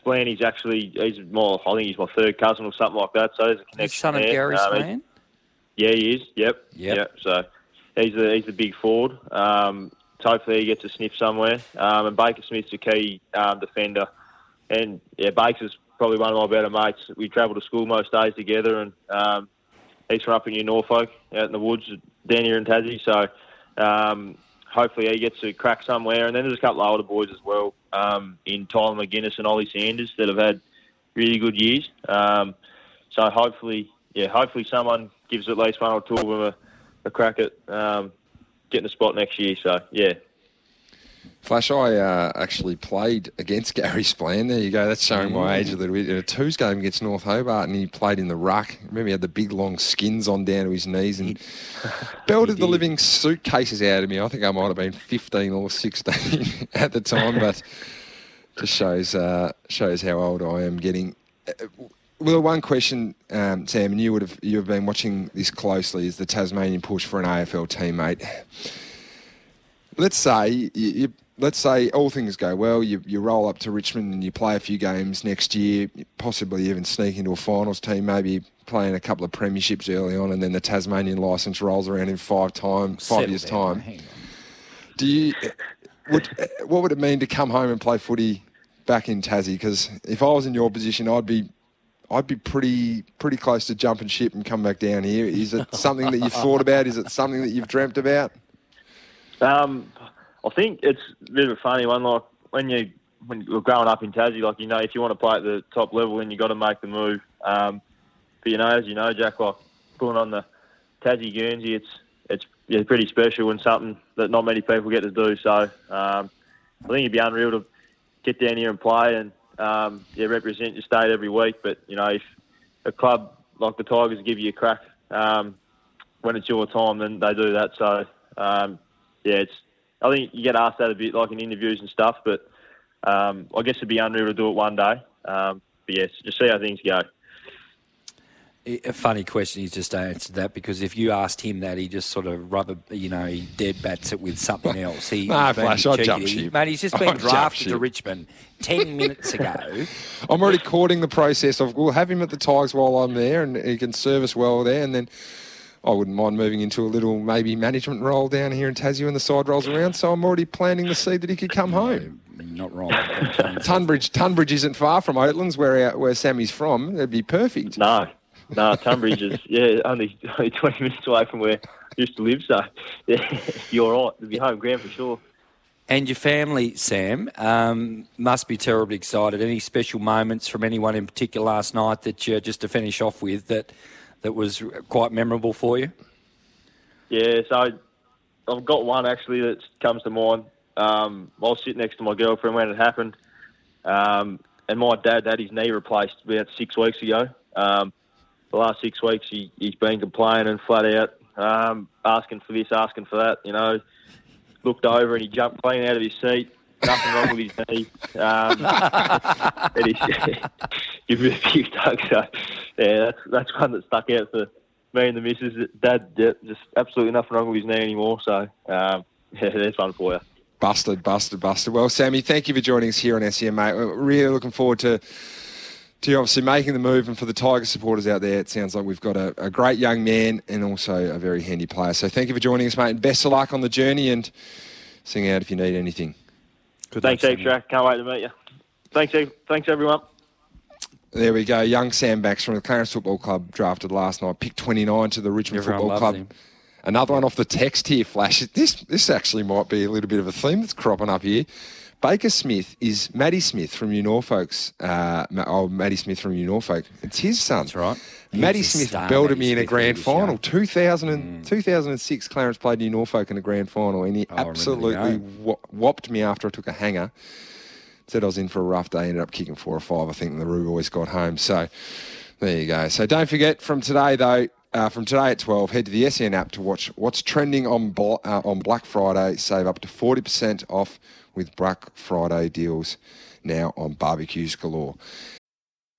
Splan, he's actually he's more I think he's my third cousin or something like that. So there's a The connection son of. Gary Um, Splan? Yeah, he is. Yep. Yep. So he's the he's a big forward. Um, so hopefully he gets a sniff somewhere. Um, and Baker Smith's a key um, defender. And yeah, Baker's probably one of my better mates. We travel to school most days together, and um, he's from up in New Norfolk, out in the woods down here in Tassie. So um, hopefully he gets a crack somewhere. And then there's a couple of older boys as well um, in Tyler McGuinness and Ollie Sanders that have had really good years. Um, so hopefully, yeah, hopefully someone gives at least one or two of them a, a crack at um, getting a spot next year. So yeah, Flash, I uh, actually played against Gary Splan. There you go. That's showing my age a little bit. In a twos game against North Hobart, and he played in the ruck. Remember, he had the big long skins on down to his knees and belted the living suitcases out of me. I think I might have been 15 or 16 at the time, but just shows uh, shows how old I am getting. Uh, Well, one question, um, Sam, and you would have you have been watching this closely, is the Tasmanian push for an AFL teammate let's say you, you, let's say all things go well, you, you roll up to Richmond and you play a few games next year, possibly even sneak into a finals team, maybe playing a couple of premierships early on, and then the Tasmanian license rolls around in five time five Settle years down, time. Do you? Would, what would it mean to come home and play footy back in Tassie? Because if I was in your position, I'd be. I'd be pretty pretty close to jumping ship and come back down here. Is it something that you've thought about? Is it something that you've dreamt about? Um, I think it's a bit of a funny one. Like when you when you're growing up in Tassie, like you know, if you want to play at the top level, then you got to make the move. Um, but you know, as you know, Jack, like pulling on the Tassie Guernsey, it's it's yeah, pretty special and something that not many people get to do. So um, I think it'd be unreal to get down here and play and um, yeah, represent your state every week. But you know, if a club like the Tigers give you a crack um, when it's your time, then they do that. So um, yeah, it's. I think you get asked that a bit, like in interviews and stuff. But um, I guess it'd be unreal to do it one day. Um, but yes, just see how things go. A funny question. He's just answered that because if you asked him that, he just sort of rubber, you know, he dead bats it with something else. He, Nah, Flash, I'd jump He- ship. mate. He's just I'd been drafted to. Richmond ten minutes ago. I'm already courting the process of we'll have him at the Tigers while I'm there, and he can serve us well there, and then I wouldn't mind moving into a little maybe management role down here in Tassie when the side rolls around. So I'm already planting the seed that he could come home. Not wrong. Tunbridge, Tunbridge isn't far from Oatlands, where our, where Sammy's from. It'd be perfect. No, no, Tunbridge is yeah only, only 20 minutes away from where I used to live. So yeah, you're right. It'd be home ground for sure. And your family, Sam, um, must be terribly excited. Any special moments from anyone in particular last night that you just to finish off with that that was quite memorable for you? Yeah, so I've got one actually that comes to mind. Um, I was sitting next to my girlfriend when it happened, um, and my dad had his knee replaced about six weeks ago. Um, the last six weeks, he, he's been complaining flat out, um, asking for this, asking for that. You know, looked over and he jumped clean out of his seat. Nothing wrong with his knee. Um, and he give me a few tugs. So, yeah, that's that's one that stuck out for me and the missus. Dad, yeah, just absolutely nothing wrong with his knee anymore. So, um, yeah, there's one for you. Busted, busted, busted. Well, Sammy, thank you for joining us here on SEN, mate. We're really looking forward to to obviously making the move. And for the Tiger supporters out there, it sounds like we've got a, a, great young man and also a very handy player. So thank you for joining us, mate. And best of luck on the journey and sing out if you need anything. Good Thanks, Eve Track. Can't wait to meet you. Thanks, Eve. Thanks, everyone. There we go. Young Sam Banks from the Clarence Football Club drafted last night, picked 29 to the Richmond Everyone Football Club. Him. Another one off the text here, Flash. This this actually might be a little bit of a theme that's cropping up here. Baker Smith is Maddie Smith from New Norfolk's. Uh, oh, Maddie Smith from New Norfolk. It's his son. That's right. Maddie Smith belted me in a grand final. 2000 and, mm. 2006, Clarence played New Norfolk in a grand final, and he oh, absolutely whopped me after I took a hanger. Said I was in for a rough day. Ended up kicking four or five. I think the Roo boys got home. So there you go. So don't forget from today though. Uh, from today at 12, head to the SEN app to watch what's trending on uh, on Black Friday. Save up to 40% off with Black Friday deals now on barbecues galore.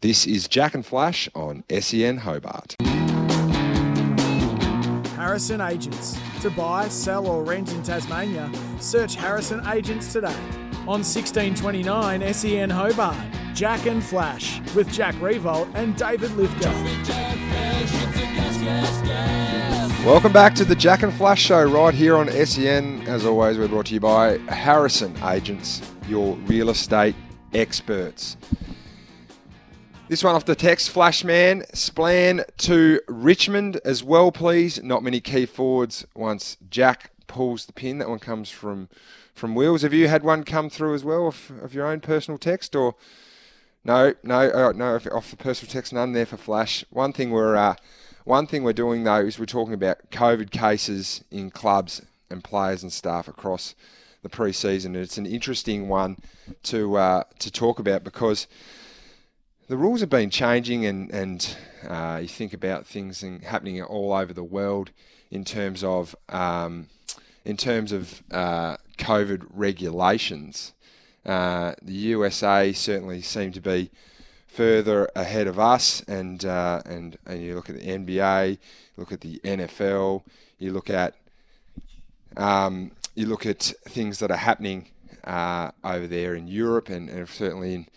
This is Jack and Flash on SEN Hobart. Harrison Agents. To buy, sell, or rent in Tasmania, search Harrison Agents today. On 1629 SEN Hobart, Jack and Flash with Jack Riewoldt and David Lithgow. Welcome back to the Jack and Flash show right here on SEN. As always, we're brought to you by Harrison Agents, your real estate experts. This one off the text, Flashman, Splan to Richmond as well, please. Not many key forwards once Jack pulls the pin. That one comes from from Wheels. Have you had one come through as well of, of your own personal text or no, no, uh, no, off the personal text, none there for Flash. One thing we're uh, one thing we're doing though is we're talking about COVID cases in clubs and players and staff across the pre-season. It's an interesting one to uh, to talk about because the rules have been changing, and and uh, you think about things happening all over the world in terms of um, in terms of uh, COVID regulations. Uh, the USA certainly seem to be further ahead of us, and uh, and and you look at the NBA, look at the NFL, you look at um, you look at things that are happening uh, over there in Europe, and, and certainly in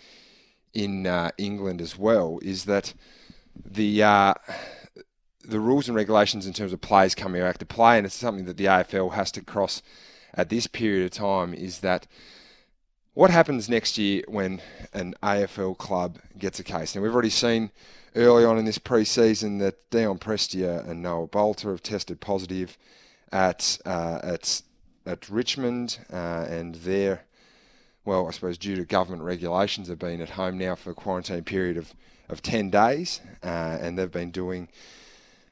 in uh, England as well is that the uh, the rules and regulations in terms of players coming back to play, and it's something that the AFL has to cross at this period of time, is that what happens next year when an AFL club gets a case? Now, we've already seen early on in this pre-season that Dion Prestia and Noah Balta have tested positive at uh, at at Richmond, uh, and they're well, I suppose due to government regulations, have been at home now for a quarantine period of, of 10 days, uh, and they've been doing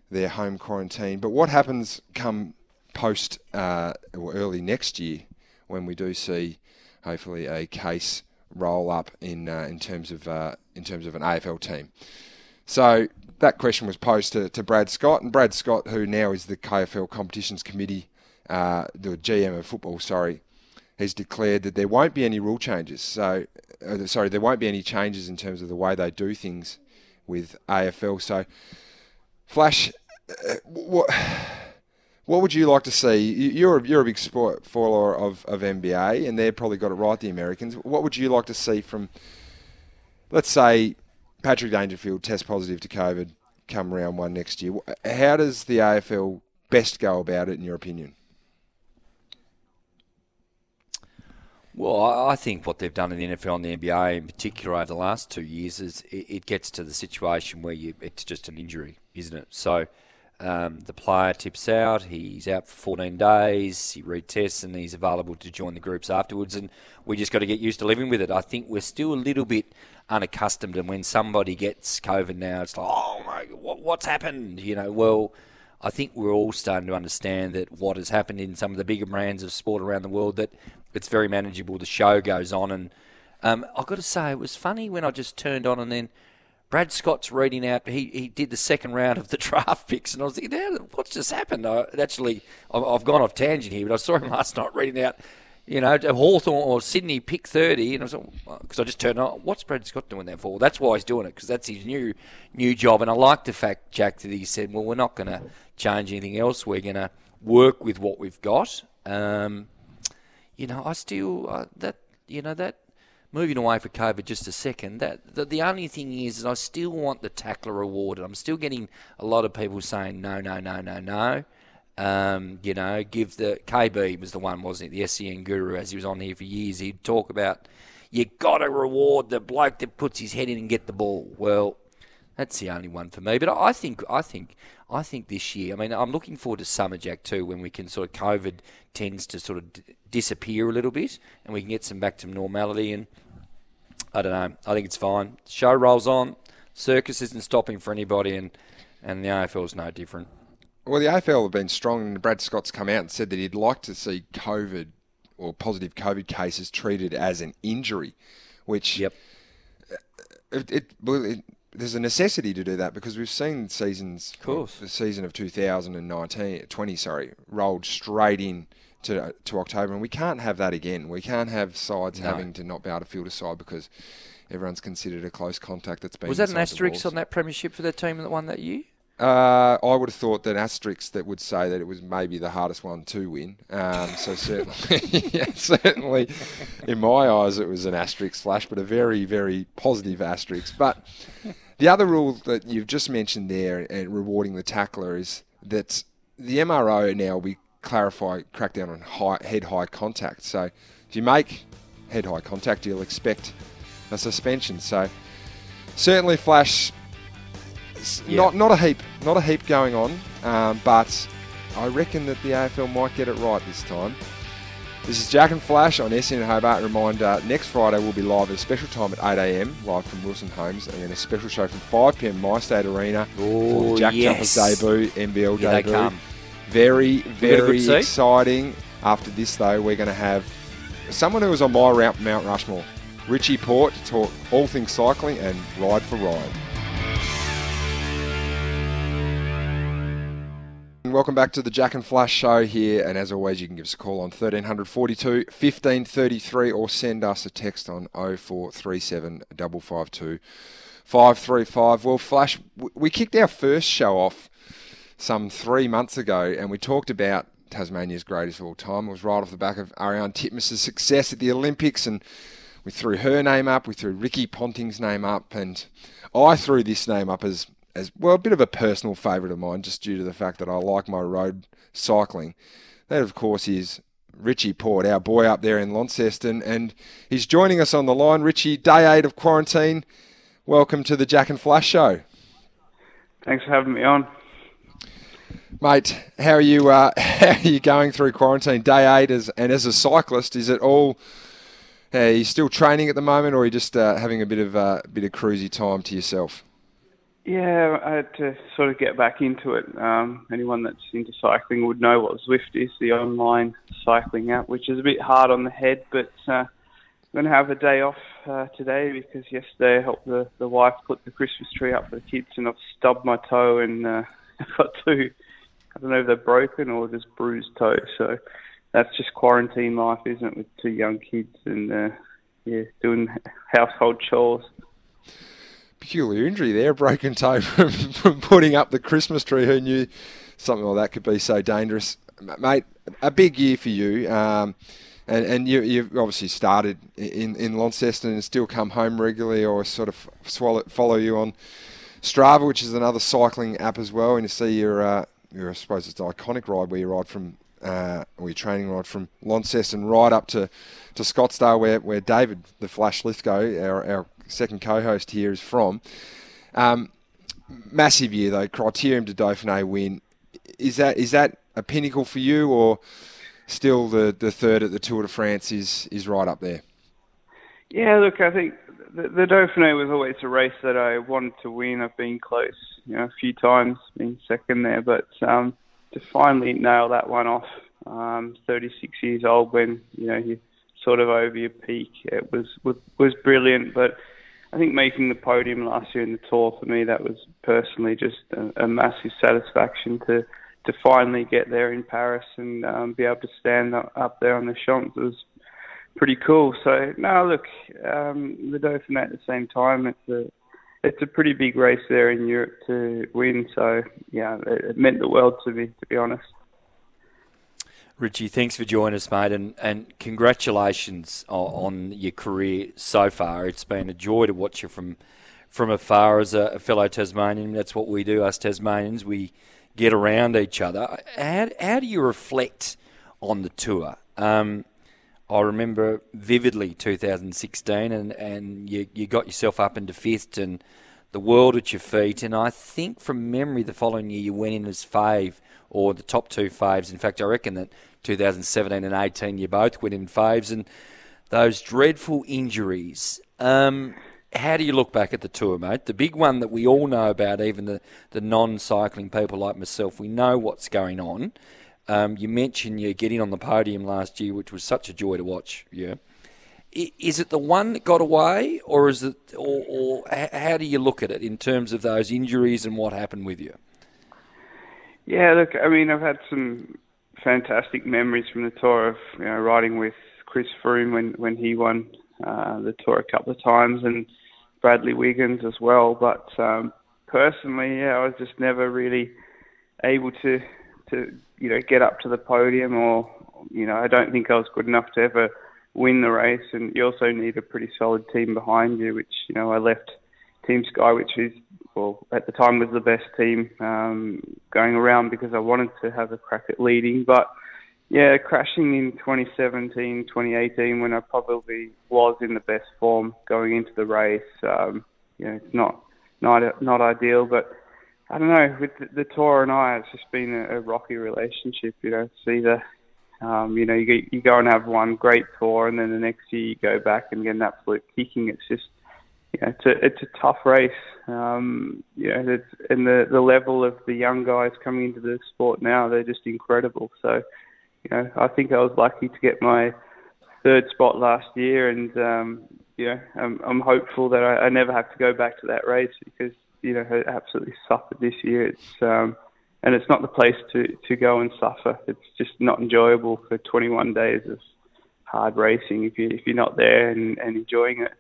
their home quarantine. But what happens come post uh, or early next year when we do see, hopefully, a case roll up in uh, in terms of uh, in terms of an AFL team? So that question was posed to, to Brad Scott, and Brad Scott, who now is the KFL Competitions Committee, uh, the GM of football, sorry, has declared that there won't be any rule changes. So, uh, sorry, there won't be any changes in terms of the way they do things with AFL. So, Flash, uh, what, What would you like to see? You're a, you're a big sport follower of, of NBA, and they've probably got it right, the Americans. What would you like to see from, let's say, Patrick Dangerfield test positive to COVID come round one next year? How does the AFL best go about it, in your opinion? Well, I think what they've done in the NFL and the NBA in particular over the last two years is it gets to the situation where you, it's just an injury, isn't it? So um, the player tips out, he's out for 14 days, he retests, and he's available to join the groups afterwards. And we just got to get used to living with it. I think we're still a little bit unaccustomed, and when somebody gets COVID now, it's like, oh my, what, what's happened? You know, well. I think we're all starting to understand that what has happened in some of the bigger brands of sport around the world that it's very manageable. The show goes on, and um, I've got to say it was funny when I just turned on and then Brad Scott's reading out. He he did the second round of the draft picks, and I was thinking, what's just happened? I, actually, I've gone off tangent here, but I saw him last night reading out. You know, Hawthorn or Sydney pick 30, and I was because I just turned on, what's Brad Scott doing that for? that's why he's doing it, because that's his new new job. And I like the fact, Jack, that he said, well, we're not going to change anything else. We're going to work with what we've got. Um, you know, I still uh, that you know that moving away for COVID just a second. That the, the only thing is, is I still want the tackler awarded. I'm still getting a lot of people saying no, no, no, no, no. Um, you know, give the KB was the one, wasn't it? The SEN guru, as he was on here for years, he'd talk about you got to reward the bloke that puts his head in and get the ball. Well, that's the only one for me. But I think I think I think this year. I mean, I'm looking forward to Summer Jack too, when we can sort of COVID tends to sort of d- disappear a little bit, and we can get some back to normality. And I don't know. I think it's fine. The show rolls on. Circus isn't stopping for anybody, and and the AFL is no different. Well, the AFL have been strong, and Brad Scott's come out and said that he'd like to see COVID or positive COVID cases treated as an injury, which yep. It, it, it there's a necessity to do that because we've seen seasons, of course, the season of 2019, 20, sorry, rolled straight in to to October, and we can't have that again. We can't have sides no. having to not be able to field a side because everyone's considered a close contact that's been. Was that an asterisk on that premiership for the team that won that year? Uh, I would have thought that asterisks that would say that it was maybe the hardest one to win. Um, so certainly, yeah, certainly, in my eyes, it was an asterisk slash, but a very, very positive asterisk. But the other rule that you've just mentioned there, and rewarding the tackler, is that the MRO now we clarify, crack down on high, head high contact. So if you make head high contact, you'll expect a suspension. So certainly, Flash, yeah. not not a heap, not a heap going on, um, but I reckon that the AFL might get it right this time. This is Jack and Flash on SEN Hobart. Reminder, next Friday we'll be live at a special time at 8am, live from Wilson Homes, and then a special show from 5pm, My State Arena, Ooh, for the Jack yes. Jumpers debut, NBL Here debut. Very, very exciting. After this, though, we're going to have someone who was on my route, from Mount Rushmore, Richie Porte, to talk all things cycling and ride for ride. Welcome back to the Jack and Flash show here, and as always, you can give us a call on 1342 1533 or send us a text on 0437 552 535. Well, Flash, we kicked our first show off some three months ago, and we talked about Tasmania's greatest of all time. It was right off the back of Ariarne Titmus's success at the Olympics, and we threw her name up, we threw Ricky Ponting's name up, and I threw this name up as as well a bit of a personal favourite of mine, just due to the fact that I like my road cycling. That, of course, is Richie Porte, our boy up there in Launceston, and he's joining us on the line. Richie, day eight of quarantine. Welcome to the Jack and Flash show. Thanks for having me on, mate. How are you? Uh, how are you going through quarantine? Day eight, as and as a cyclist, is it all? Uh, are you still training at the moment, or are you just uh, having a bit of uh, a bit of cruisy time to yourself? Yeah, I had to sort of get back into it. Um, anyone that's into cycling would know what Zwift is, the online cycling app, which is a bit hard on the head, but uh, I'm going to have a day off uh, today because yesterday I helped the, the wife put the Christmas tree up for the kids and I've stubbed my toe and uh, got two, I don't know if they're broken or just bruised toe. So that's just quarantine life, isn't it, with two young kids and, uh, yeah, doing household chores peculiar injury there, broken toe from, from putting up the Christmas tree. Who knew something like that could be so dangerous, mate. A big year for you. Um, and, and you, you've obviously started in, in Launceston and still come home regularly or sort of swallow, follow you on Strava, which is another cycling app as well. And you see your, uh, your I suppose it's an iconic ride where you ride from, uh, or your training ride from Launceston right up to, to Scottsdale, where, where David, the Flash Lithgow, our, our second co host here, is from. Um, massive year, though. Criterium du Dauphiné win. Is that is that a pinnacle for you, or still the, the third at the Tour de France is, is right up there. Yeah, look, I think the, the Dauphiné was always a race that I wanted to win. I've been close, you know, a few times, been second there, but um, to finally nail that one off, um, 36 years old when you know you're sort of over your peak, it was was, was brilliant. But I think making the podium last year in the Tour for me, that was personally just a, a massive satisfaction to to finally get there in Paris and um, be able to stand up there on the Champs was pretty cool. So no, look, um, the Dauphiné at the same time, it's a it's a pretty big race there in Europe to win. So yeah, it, it meant the world to me, to be honest. Richie, thanks for joining us, mate, and, and congratulations on, on, your career so far. It's been a joy to watch you from from afar as a, a fellow Tasmanian. That's what we do, us Tasmanians. We get around each other. How, how do you reflect on the tour? Um, I remember vividly 2016, and, and you, you got yourself up into fifth and the world at your feet. And I think from memory, the following year you went in as fave or the top two faves. In fact, I reckon that 2017 and 18 you both went in faves. And those dreadful injuries. Um, how do you look back at the tour, mate? The big one that we all know about, even the, the non cycling people like myself, we know what's going on. Um, you mentioned you getting on the podium last year, which was such a joy to watch. Yeah, is it the one that got away, or is it, or, or how do you look at it in terms of those injuries and what happened with you? Yeah, look, I mean, I've had some fantastic memories from the tour of you know riding with Chris Froome when when he won uh, the tour a couple of times, and Bradley Wiggins as well. But um, personally, yeah, I was just never really able to to you know get up to the podium, or you know, I don't think I was good enough to ever win the race. And you also need a pretty solid team behind you, which you know I left Team Sky, which is well at the time was the best team um, going around because I wanted to have a crack at leading, but yeah, crashing in 2017, 2018 when I probably was in the best form going into the race. Um, you know, it's not not not ideal, but I don't know. With the, the tour and I, it's just been a, a rocky relationship. You know, it's either um, you know you you go and have one great tour, and then the next year you go back and get an absolute kicking. It's just you know, it's a it's a tough race. Um, you know, it's, and the the level of the young guys coming into the sport now, they're just incredible. So you know, I think I was lucky to get my third spot last year, and um, you know, I'm, I'm hopeful that I, I never have to go back to that race because you know I absolutely suffered this year. It's um, and it's not the place to to go and suffer. It's just not enjoyable for 21 days of hard racing if you if you're not there and, and enjoying it.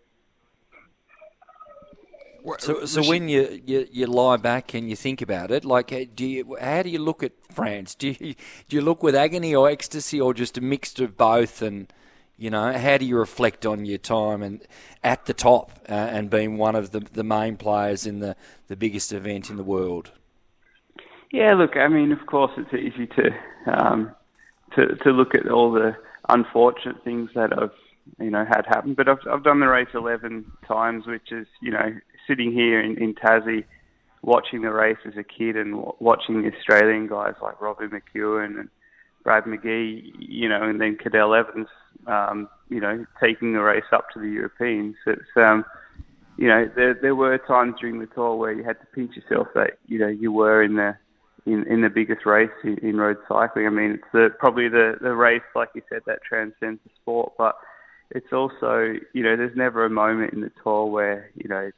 So, so when you, you, you lie back and you think about it, like, do you, how do you look at France? Do you do you look with agony or ecstasy, or just a mix of both? And you know, how do you reflect on your time and at the top uh, and being one of the, the main players in the, the biggest event in the world? Yeah, look, I mean, of course, it's easy to um, to to look at all the unfortunate things that I've you know had happened, but I've I've done the race eleven times, which is you know sitting here in, in Tassie, watching the race as a kid and watching the Australian guys like Robbie McEwen and Brad McGee, you know, and then Cadel Evans, um, you know, taking the race up to the Europeans. It's, um, you know, there there were times during the tour where you had to pinch yourself that you know you were in the in, in the biggest race in, in road cycling. I mean, it's the, probably the the race, like you said, that transcends the sport, but it's also, you know, there's never a moment in the tour where you know it's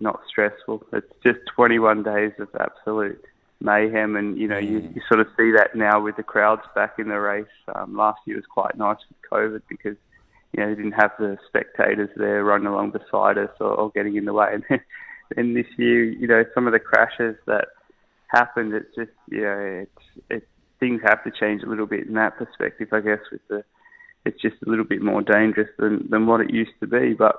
not stressful. It's just 21 days of absolute mayhem, and you know you, you sort of see that now with the crowds back in the race. Um, last year was quite nice with COVID because you know they didn't have the spectators there running along beside us or, or getting in the way. And then this year, you know, some of the crashes that happened. It's just you know, it's it things have to change a little bit in that perspective, I guess. With the it's just a little bit more dangerous than than what it used to be, but.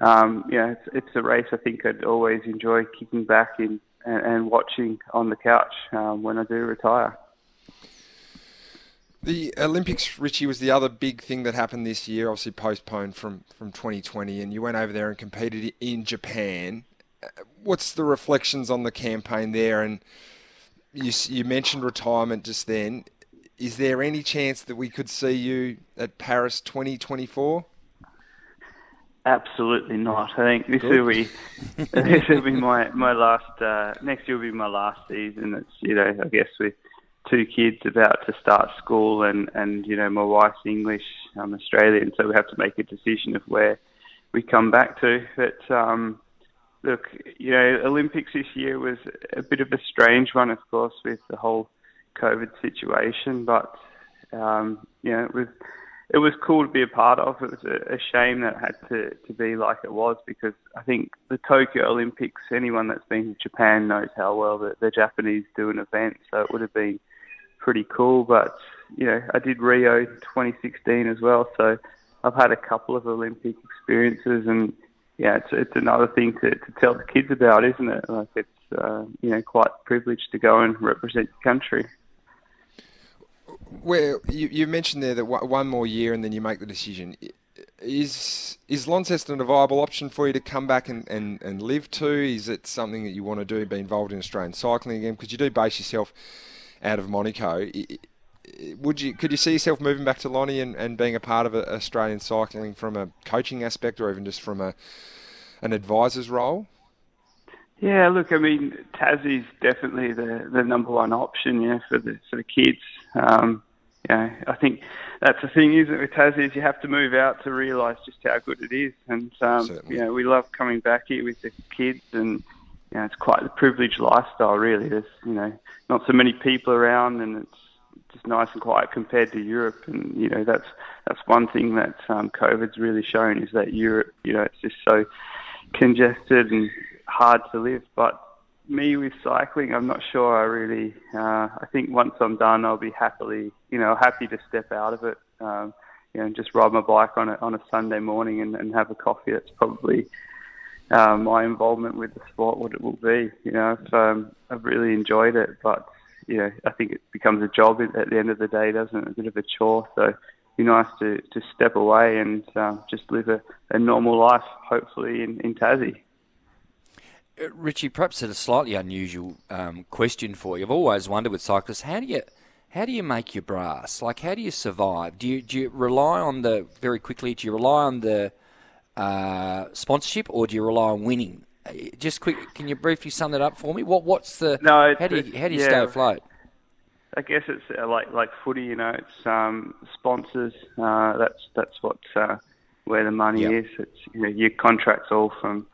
Um, yeah, it's, it's a race I think I'd always enjoy kicking back in and, and watching on the couch um, when I do retire. The Olympics, Richie, was the other big thing that happened this year. Obviously postponed from from 2020, and you went over there and competed in Japan. What's the reflections on the campaign there? And you you mentioned retirement just then. Is there any chance that we could see you at Paris 2024? Absolutely not. I think this Good. will be this will be my my last. Uh, next year will be my last season. It's you know I guess with two kids about to start school and and you know my wife's English, I'm Australian, so we have to make a decision of where we come back to. But um, look, you know Olympics this year was a bit of a strange one, of course, with the whole COVID situation, but um, you know it was it was cool to be a part of. It was a, a shame that it had to, to be like it was because I think the Tokyo Olympics, anyone that's been to Japan knows how well the, the Japanese do an event. So it would have been pretty cool. But, you know, I did Rio 2016 as well. So I've had a couple of Olympic experiences and, yeah, it's, it's another thing to, to tell the kids about, isn't it? Like it's, uh, you know, quite privileged to go and represent your country where you, you mentioned there that one more year and then you make the decision. Is is Launceston a viable option for you to come back and, and, and live to? Is it something that you want to do, be involved in Australian cycling again? Because you do base yourself out of Monaco. Would you could you see yourself moving back to Lonnie and, and being a part of Australian cycling from a coaching aspect or even just from a an advisor's role? Yeah, look, I mean, Tassie's definitely the, the number one option, yeah, for the for the kids. Um, yeah, I think that's the thing, isn't it, with Tassie, is you have to move out to realise just how good it is. And um, you know, we love coming back here with the kids, and you know, it's quite the privileged lifestyle, really. There's you know not so many people around, and it's just nice and quiet compared to Europe. And you know, that's that's one thing that um, COVID's really shown is that Europe, you know, it's just so congested and hard to live. But me with cycling, I'm not sure. I really, uh, I think once I'm done, I'll be happily, you know, happy to step out of it. Um, you know, just ride my bike on a on a Sunday morning and, and have a coffee. That's probably um, my involvement with the sport. What it will be. You know, so, um, I've really enjoyed it, but you know, I think it becomes a job at the end of the day, doesn't it? A bit of a chore. So be nice to, to step away and um, just live a, a normal life, hopefully in, in Tassie. Richie, perhaps it's a slightly unusual um, question for you. I've always wondered with cyclists, how do you how do you make your brass? Like, how do you survive? Do you do you rely on the very quickly? Do you rely on the uh, sponsorship, or do you rely on winning? Uh, just quick, can you briefly sum that up for me? What what's the no? How do you how do you yeah, stay afloat? I guess it's uh, like like footy. You know, it's um, sponsors. Uh, that's that's what uh, where the money yep. is. It's you know your contracts all from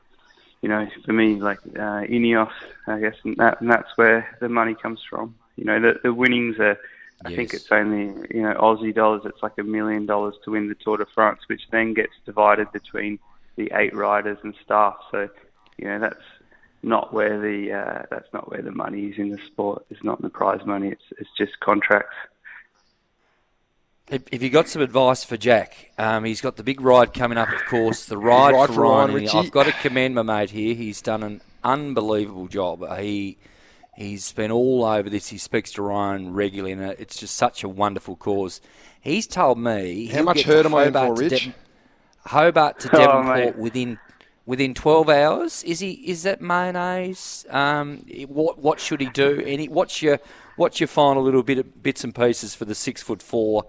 you know, for me, like uh, Ineos, I guess, and, that, and that's where the money comes from. You know, the, the winnings are, I yes. think it's only, you know, Aussie dollars. It's like a million dollars to win the Tour de France, which then gets divided between the eight riders and staff. So, you know, that's not where the uh, that's not where the money is in the sport. It's not in the prize money. It's it's just contracts. If, you got some advice for Jack, um, he's got the big ride coming up, of course, the ride, ride for, Ryan. Ryan I've got to commend my mate here. He's done an unbelievable job. He he's been all over this. He speaks to Ryan regularly, and it's just such a wonderful cause. He's told me how much hurt am I in for, Rich? De- Hobart to Devonport oh, within within 12 hours. Is he? Is that mayonnaise? Um, what what should he do? Any? What's your what's your final little bit of bits and pieces for the six foot four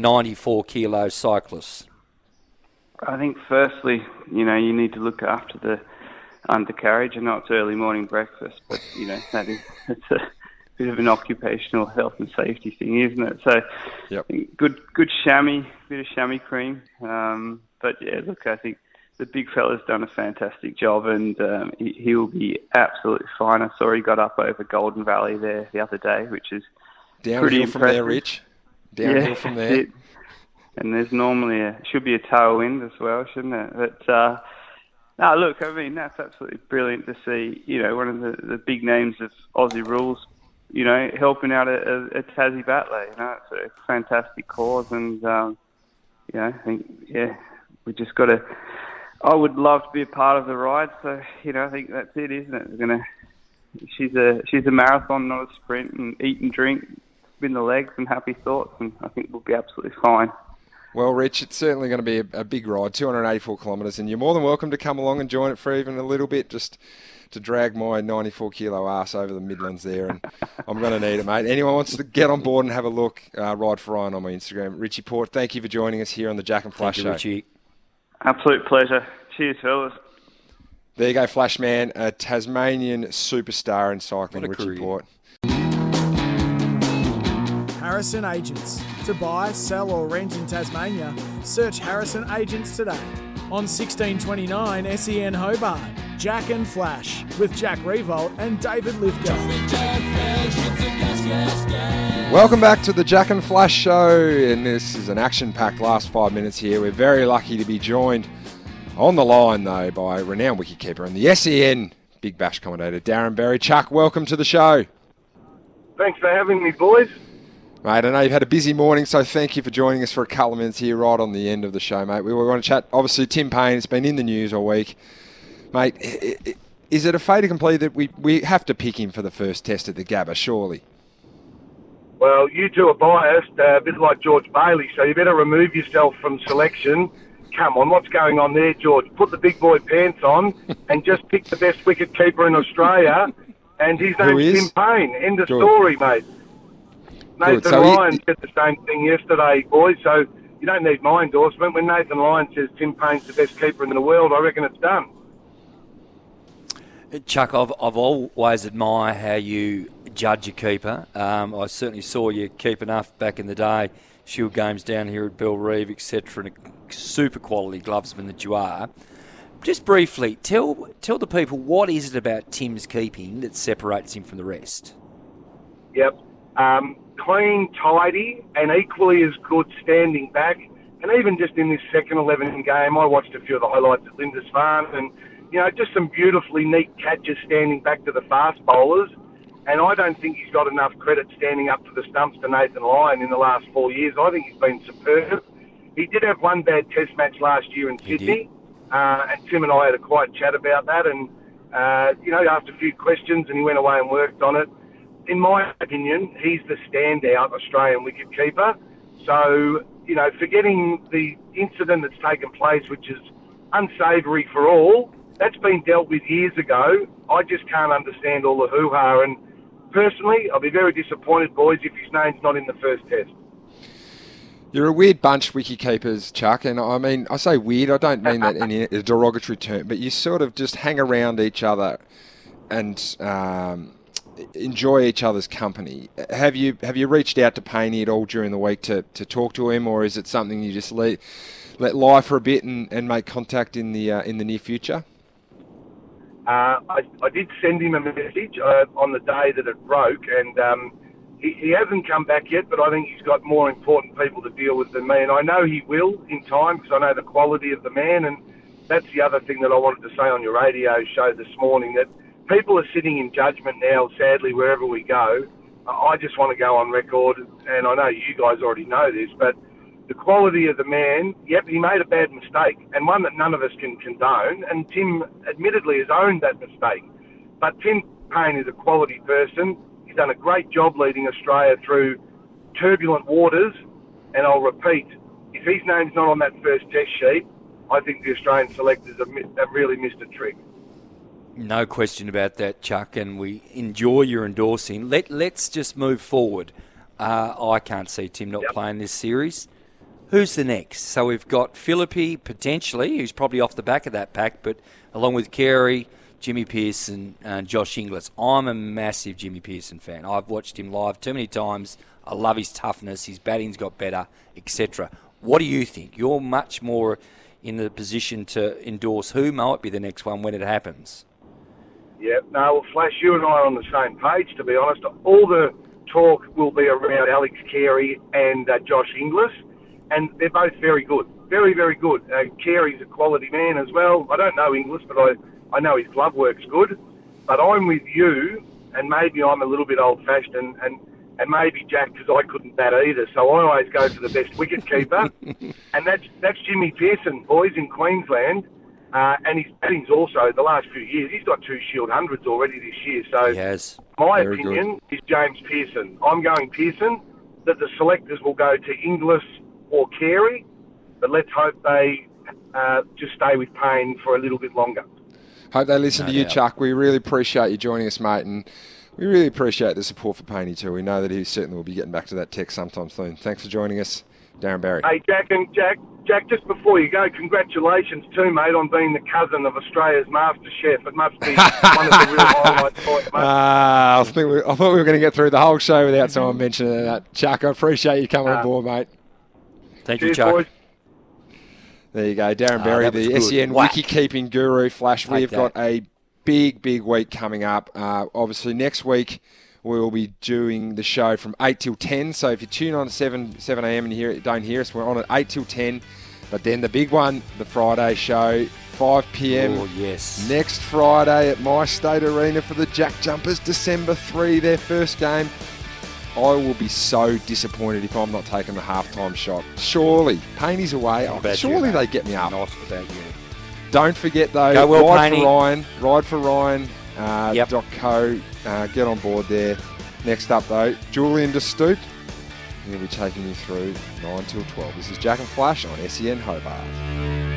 94 kilo cyclists? I think firstly, you know, you need to look after the undercarriage. I know it's early morning breakfast, but you know that is it's a bit of an occupational health and safety thing, isn't it? So, yep. good good chamois, bit of chamois cream. Um, but yeah, look, I think the big fella's done a fantastic job, and um, he, he will be absolutely fine. I saw he got up over Golden Valley there the other day, which is downhill pretty from there, Rich downhill yeah, from there. It. And there's normally a should be a tailwind as well, shouldn't it? But uh, No, look, I mean that's absolutely brilliant to see. You know, one of the, the big names of Aussie rules. You know, helping out a, a, a Tassie battler. You know, it's a fantastic cause, and um, you know, I think yeah, we just got to. I would love to be a part of the ride, so you know, I think that's it, isn't it? We're gonna. She's a she's a marathon, not a sprint, and eat and drink, spin the legs, and happy thoughts, and I think we'll be absolutely fine. Well, Rich, it's certainly going to be a, a, big ride, 284 kilometres, and you're more than welcome to come along and join it for even a little bit, just to drag my 94 kilo ass over the Midlands there. And I'm going to need it, mate. Anyone wants to get on board and have a look, uh, ride for Ryan on my Instagram. Richie Porte, thank you for joining us here on the Jack and Flash thank Show. Richie. Absolute pleasure. Cheers, fellas. There you go, Flashman, a Tasmanian superstar in cycling, Richie career. Porte. Harrison Agents. To buy, sell, or rent in Tasmania, search Harrison Agents today. On 1629 SEN Hobart, Jack and Flash with Jack Riewoldt and David Lithgow. Welcome back to the Jack and Flash Show, and this is an action packed last five minutes here. We're very lucky to be joined on the line, though, by renowned wicketkeeper and the SEN Big Bash commentator, Darren Berry. Chuck, welcome to the show. Thanks for having me, boys. Mate, I know you've had a busy morning, so thank you for joining us for a couple of minutes here right on the end of the show, mate. We want to chat, obviously, Tim Paine, It's been in the news all week. Mate, is it a fait accompli that we, we have to pick him for the first test at the Gabba, surely? Well, you two are biased, uh, a bit like George Bailey, so you better remove yourself from selection. Come on, what's going on there, George? Put the big boy pants on and just pick the best wicket keeper in Australia, and his name's Tim Paine. End of George. story, mate. Nathan so Lyon he, said the same thing yesterday, boys. So you don't need my endorsement. When Nathan Lyon says Tim Paine's the best keeper in the world, I reckon it's done. Chuck, I've, I've always admired how you judge a keeper. Um, I certainly saw you keep enough back in the day, Shield games down here at Bellerive, etc., and a super quality glovesman that you are. Just briefly, tell tell the people what is it about Tim's keeping that separates him from the rest. Yep. Um, clean, tidy, and equally as good standing back. And even just in this second 11 game, I watched a few of the highlights at Lindisfarne and, you know, just some beautifully neat catches standing back to the fast bowlers. And I don't think he's got enough credit standing up to the stumps to Nathan Lyon in the last four years. I think he's been superb. He did have one bad test match last year in Sydney. Uh, and Tim and I had a quiet chat about that. And, uh, you know, he asked a few questions and he went away and worked on it in my opinion, he's the standout Australian wicketkeeper. So, you know, forgetting the incident that's taken place, which is unsavoury for all, that's been dealt with years ago. I just can't understand all the hoo ha. And personally, I'll be very disappointed, boys, if his name's not in the first test. You're a weird bunch, wicketkeepers, Chuck, and I mean, I say weird, I don't mean that in a derogatory term, but you sort of just hang around each other and um, enjoy each other's company. Have you have you reached out to Painey at all during the week to, to talk to him, or is it something you just let let lie for a bit and, and make contact in the uh, in the near future? Uh, I, I did send him a message uh, on the day that it broke, and um, he, he hasn't come back yet. But I think he's got more important people to deal with than me, and I know he will in time because I know the quality of the man. And that's the other thing that I wanted to say on your radio show this morning that people are sitting in judgment now, sadly, wherever we go. I just want to go on record, and I know you guys already know this, but the quality of the man, yep, he made a bad mistake, and one that none of us can condone, and Tim admittedly has owned that mistake. But Tim Paine is a quality person. He's done a great job leading Australia through turbulent waters, and I'll repeat, if his name's not on that first test sheet, I think the Australian selectors have, really missed a trick. No question about that, Chuck, and we enjoy your endorsing. Let Let's just move forward. Uh, I can't see Tim not yep. playing this series. Who's the next? So we've got Philippe potentially, who's probably off the back of that pack, but along with Carey, Jimmy Peirson, and Josh Inglis. I'm a massive Jimmy Peirson fan. I've watched him live too many times. I love his toughness. His batting's got better, etc. What do you think? You're much more in the position to endorse who might be the next one when it happens. Yeah, no, well, Flash, you and I are on the same page, to be honest. All the talk will be around Alex Carey and uh, Josh Inglis. and they're both very good, very very good. Uh, Carey's a quality man as well. I don't know Inglis, but I I know his glove work's good. But I'm with you, and maybe I'm a little bit old fashioned, and, and and maybe Jack because I couldn't bat either. So I always go for the best wicket keeper, and that's that's Jimmy Peirson, boys in Queensland. Uh, and his batting's also the last few years. He's got two Shield hundreds already this year. So He has. my Very opinion is James Peirson. I'm going Peirson. That the selectors will go to Inglis or Carey, but let's hope they uh, just stay with Paine for a little bit longer. Hope they listen No to you. Chuck. We really appreciate you joining us, mate, and we really appreciate the support for Painey too. We know that he certainly will be getting back to that tech sometime soon. Thanks for joining us, Darren Berry. Hey, Jack and Jack, Jack, just before you go, congratulations too, mate, on being the cousin of Australia's Master Chef. It must be one of the real highlights for you, mate. Ah, I, think we, I thought we were going to get through the whole show without someone mentioning that. Chuck, I appreciate you coming Ah. on board, mate. Thank Cheers, boys. There you go, Darren Ah, Berry, that the good. SEN Whack. wiki keeping guru. Flash, we've got a big, big week coming up. Uh, obviously, next week we will be doing the show from eight till ten. So if you tune on at seven seven a.m. and hear don't hear us, we're on at eight till ten. But then the big one, the Friday show, five p.m. Oh, yes. next Friday at My State Arena for the Jack Jumpers, December three, their first game. I will be so disappointed if I'm not taking the halftime shot. Surely, Painey's away. Oh, about you, surely they get me up. Not about you. Don't forget though, Go well, ride for Ryan, ride for Ryan. Uh, Yep. dot co, uh, get on board there. Next up though, Julian De Stoop. He'll be taking you through nine till twelve. This is Jack and Flash on SEN Hobart.